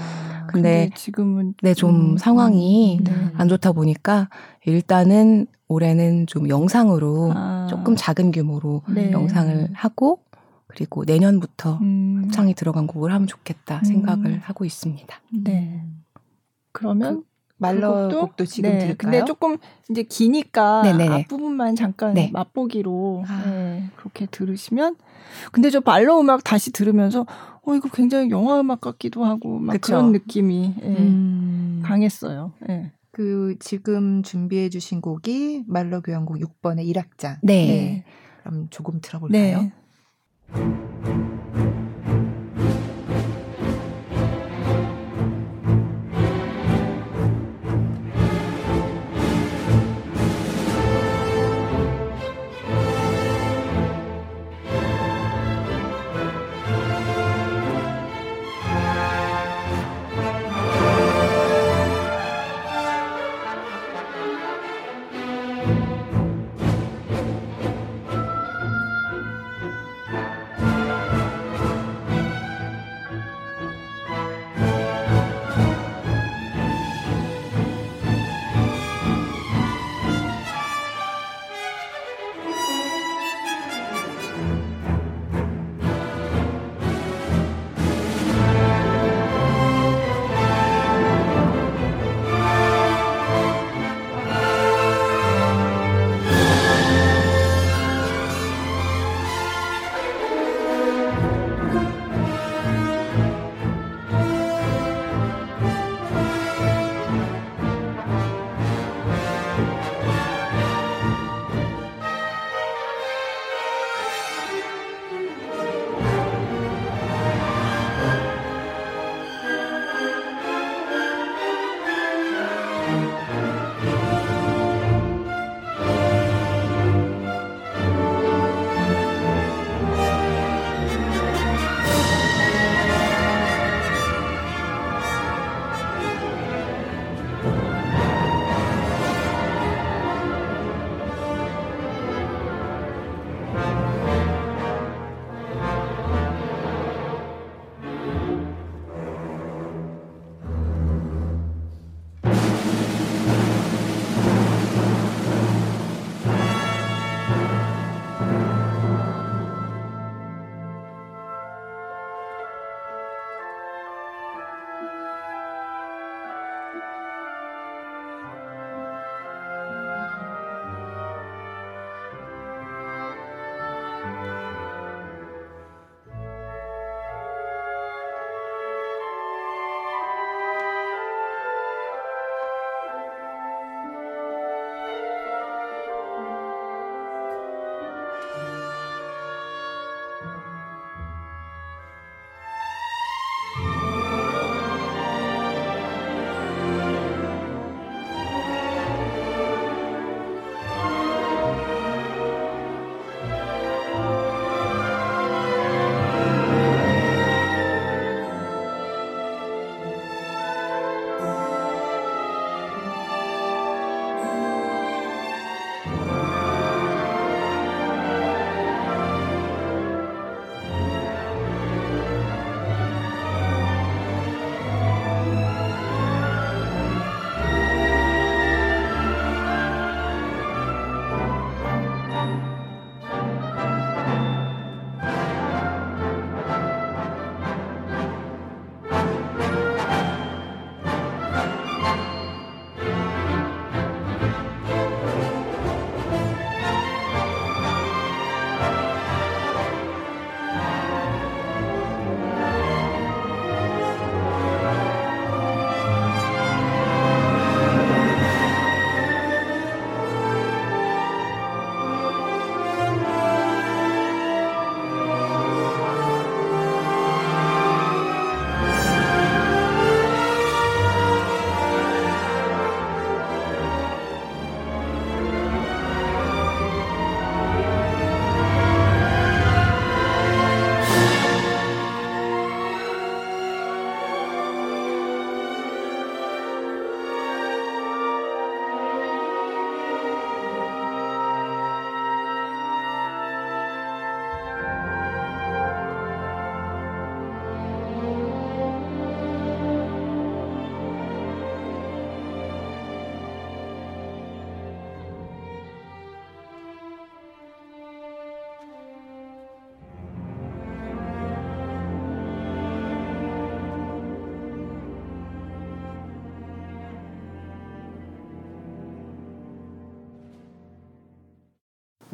아, 근데, 근데, 지금은 네 좀 음, 상황이 안 좋다 보니까 일단은 올해는 좀 영상으로 아. 조금 작은 규모로 네. 영상을 하고 그리고 내년부터 음. 합창이 들어간 곡을 하면 좋겠다 음. 생각을 하고 있습니다. 네. 그러면 그, 말러 그 곡도 지금 네, 들을까요? 근데 조금 이제 기니까 네네네. 앞부분만 잠깐 네. 맛보기로 아. 네, 그렇게 들으시면 근데 저 말러 음악 다시 들으면서 어 이거 굉장히 영화 음악 같기도 하고 막 그쵸? 그런 느낌이 예, 음. 강했어요. 예. 그 지금 준비해 주신 곡이 말러 교향곡 6번의 1악장. 네. 네. 그럼 조금 들어볼까요? 네.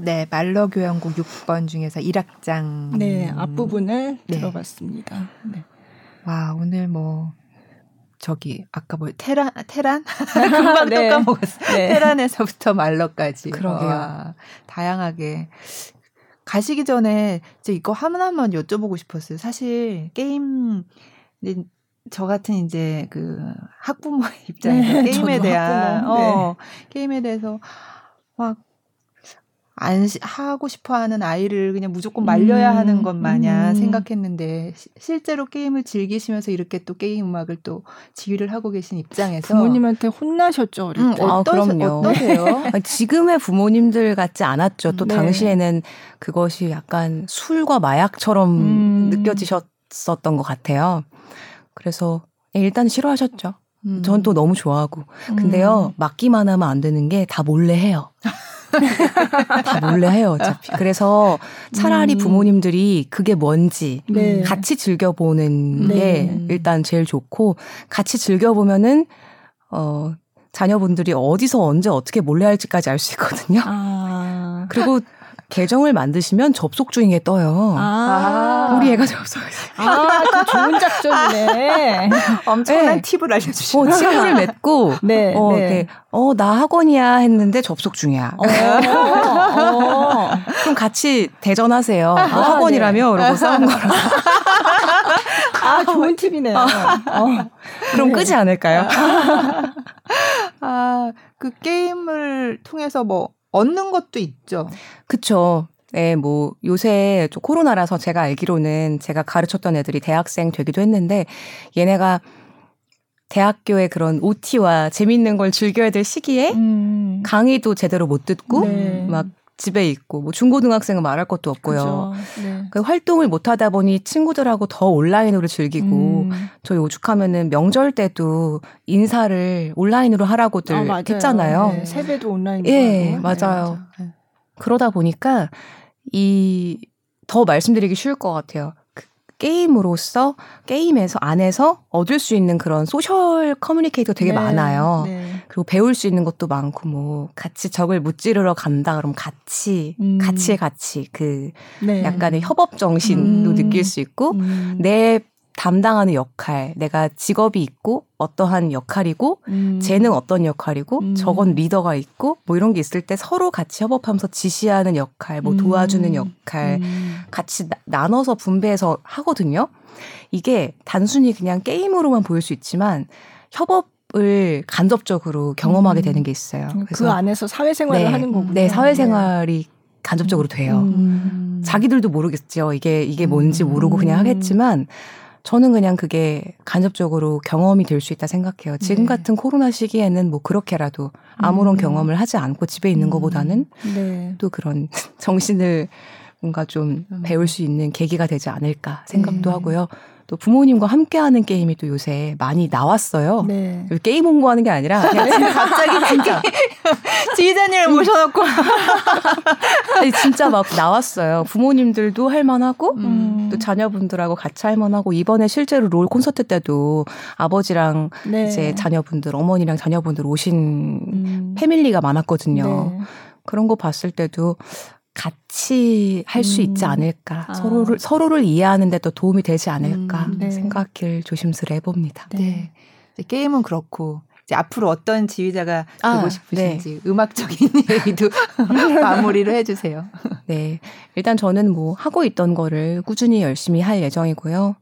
네, 말러 교향곡 6번 중에서 1악장. 네, 앞부분을 네. 들어봤습니다. 네. 와, 오늘 뭐 저기 아까 뭐 테란 테란 금방 네. 또 까먹었어. 네. 테란에서부터 말러까지. 그러게요. 와, 다양하게 가시기 전에 저 이거 하나만 여쭤보고 싶었어요. 사실 게임 저 같은 이제 그 학부모 입장에서 네, 게임에 대한 학부모. 어 네. 게임에 대해서 막 안 하고 싶어 하는 아이를 그냥 무조건 말려야 음, 하는 것 마냥 음. 생각했는데 시, 실제로 게임을 즐기시면서 이렇게 또 게임 음악을 또 지휘를 하고 계신 입장에서 부모님한테 혼나셨죠 어릴 때. 음, 아, 그럼요. 어떠세요? 네. 지금의 부모님들 같지 않았죠. 또 네. 당시에는 그것이 약간 술과 마약처럼 음. 느껴지셨었던 것 같아요. 그래서 일단 싫어하셨죠. 음. 전또 너무 좋아하고. 근데요, 음. 맡기만 하면 안 되는 게 다 몰래 해요. 다 몰래 해요, 어차피. 그래서 차라리 음. 부모님들이 그게 뭔지 네. 같이 즐겨보는 네. 게 일단 제일 좋고, 같이 즐겨보면은, 어, 자녀분들이 어디서 언제 어떻게 몰래 할지까지 알 수 있거든요. 아. 그리고 계정을 만드시면 접속 중에 떠요. 아. 우리 애가 접속했어요. 아, 그 좋은 작전이네. 엄청난 네. 팁을 알려주시고. 어, 친구를 맺고, 네, 어, 네. 이렇게, 어, 나 학원이야 했는데 접속 중이야. 어, 어. 그럼 같이 대전하세요. 아, 뭐 학원이라며? 네. 이러고 싸운 거라. 아, 좋은 팁이네요. 어. 그럼 네. 끄지 않을까요? 아, 그 게임을 통해서 뭐, 얻는 것도 있죠. 그쵸. 네, 뭐 요새 좀 코로나라서 제가 알기로는 제가 가르쳤던 애들이 대학생 되기도 했는데 얘네가 대학교의 그런 OT와 재밌는 걸 즐겨야 될 시기에 음. 강의도 제대로 못 듣고 네. 막 집에 있고 뭐 중고등학생은 말할 것도 없고요. 네. 그 활동을 못 하다 보니 친구들하고 더 온라인으로 즐기고 음. 저희 오죽하면은 명절 때도 인사를 온라인으로 하라고들 아, 했잖아요. 네. 세배도 온라인으로 예, 하고. 맞아요. 네, 그러다 보니까 이 더 말씀드리기 쉬울 것 같아요. 게임으로서 게임에서 안에서 얻을 수 있는 그런 social communication 되게 네, 많아요. 네. 그리고 배울 수 있는 것도 많고 뭐 같이 적을 무찌르러 간다 그러면 같이 음. 같이 같이 그 네. 약간의 협업 정신도 음. 느낄 수 있고 음. 내 담당하는 역할, 내가 직업이 있고 어떠한 역할이고 음. 쟤는 어떤 역할이고 음. 저건 리더가 있고 뭐 이런 게 있을 때 서로 같이 협업하면서 지시하는 역할, 뭐 음. 도와주는 역할 음. 같이 나, 나눠서 분배해서 하거든요. 이게 단순히 그냥 게임으로만 보일 수 있지만 협업 을 간접적으로 경험하게 음. 되는 게 있어요. 그래서 그 안에서 사회생활을 네, 하는 거군요. 네, 사회생활이 간접적으로 돼요. 음. 자기들도 모르겠죠. 이게 이게 뭔지 모르고 그냥 하겠지만 저는 그냥 그게 간접적으로 경험이 될 수 있다 생각해요. 지금 네. 같은 코로나 시기에는 뭐 그렇게라도 아무런 음. 경험을 하지 않고 집에 있는 음. 것보다는 네. 또 그런 정신을 뭔가 좀 음. 배울 수 있는 계기가 되지 않을까 생각도 네. 하고요. 또 부모님과 함께하는 게임이 또 요새 많이 나왔어요. 네. 게임 홍보하는 게 아니라 그냥 갑자기 진짜 지휘자님을 모셔놓고 아니, 진짜 막 나왔어요. 부모님들도 할만하고 음. 또 자녀분들하고 같이 할만하고 이번에 실제로 롤 콘서트 때도 아버지랑 네. 이제 자녀분들 어머니랑 자녀분들 오신 음. 패밀리가 많았거든요. 네. 그런 거 봤을 때도 같이 할수 음. 있지 않을까 아. 서로를 서로를 이해하는데 도 도움이 되지 않을까 음, 네. 생각을 조심스레 해봅니다. 네. 네. 게임은 그렇고 이제 앞으로 어떤 지휘자가 아, 되고 싶으신지 네. 음악적인 얘기도 마무리를 해주세요. 네, 일단 저는 뭐 하고 있던 거를 꾸준히 열심히 할 예정이고요.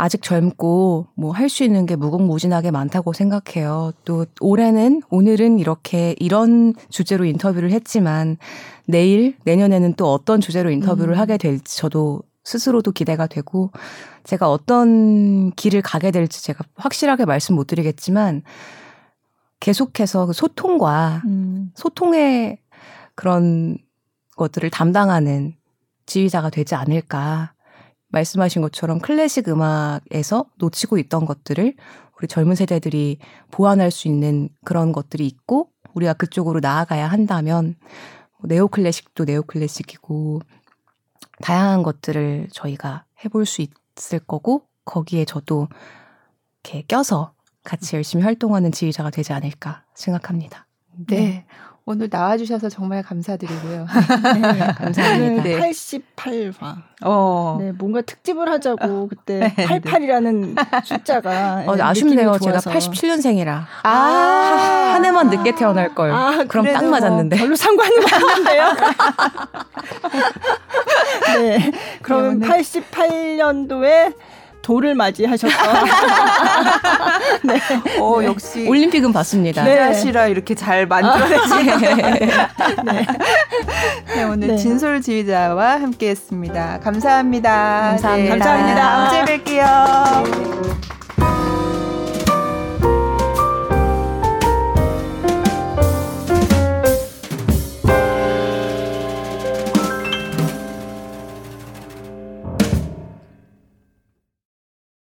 아직 젊고 뭐 할 수 있는 게 무궁무진하게 많다고 생각해요. 또 올해는 오늘은 이렇게 이런 주제로 인터뷰를 했지만 내일 내년에는 또 어떤 주제로 인터뷰를 음. 하게 될지 저도 스스로도 기대가 되고 제가 어떤 길을 가게 될지 제가 확실하게 말씀 못 드리겠지만 계속해서 그 소통과 음. 소통의 그런 것들을 담당하는 지휘자가 되지 않을까 말씀하신 것처럼 클래식 음악에서 놓치고 있던 것들을 우리 젊은 세대들이 보완할 수 있는 그런 것들이 있고 우리가 그쪽으로 나아가야 한다면 뭐 네오 클래식도 네오 클래식이고 다양한 것들을 저희가 해볼 수 있을 거고 거기에 저도 이렇게 껴서 같이 열심히 활동하는 지휘자가 되지 않을까 생각합니다. 네. 네. 오늘 나와주셔서 정말 감사드리고요. 네, 감사합니다. 네. 88화. 어. 네, 뭔가 특집을 하자고 그때 네, 88이라는 숫자가 어, 아쉽네요. 제가 87년생이라. 아, 한 해만 늦게 태어날 걸. 아, 그럼 딱 맞았는데. 별로 상관은 없는데요. 네. 그러면 88년도에 돌을 맞이하셨던. 네. 어, 역시. 올림픽은 봤습니다. 기자시라 네. 이렇게 잘 만들어내지. 네. 네. 오늘 네. 진솔 지휘자와 함께 했습니다. 감사합니다. 감사합니다. 감사합니다. 언제 뵐게요.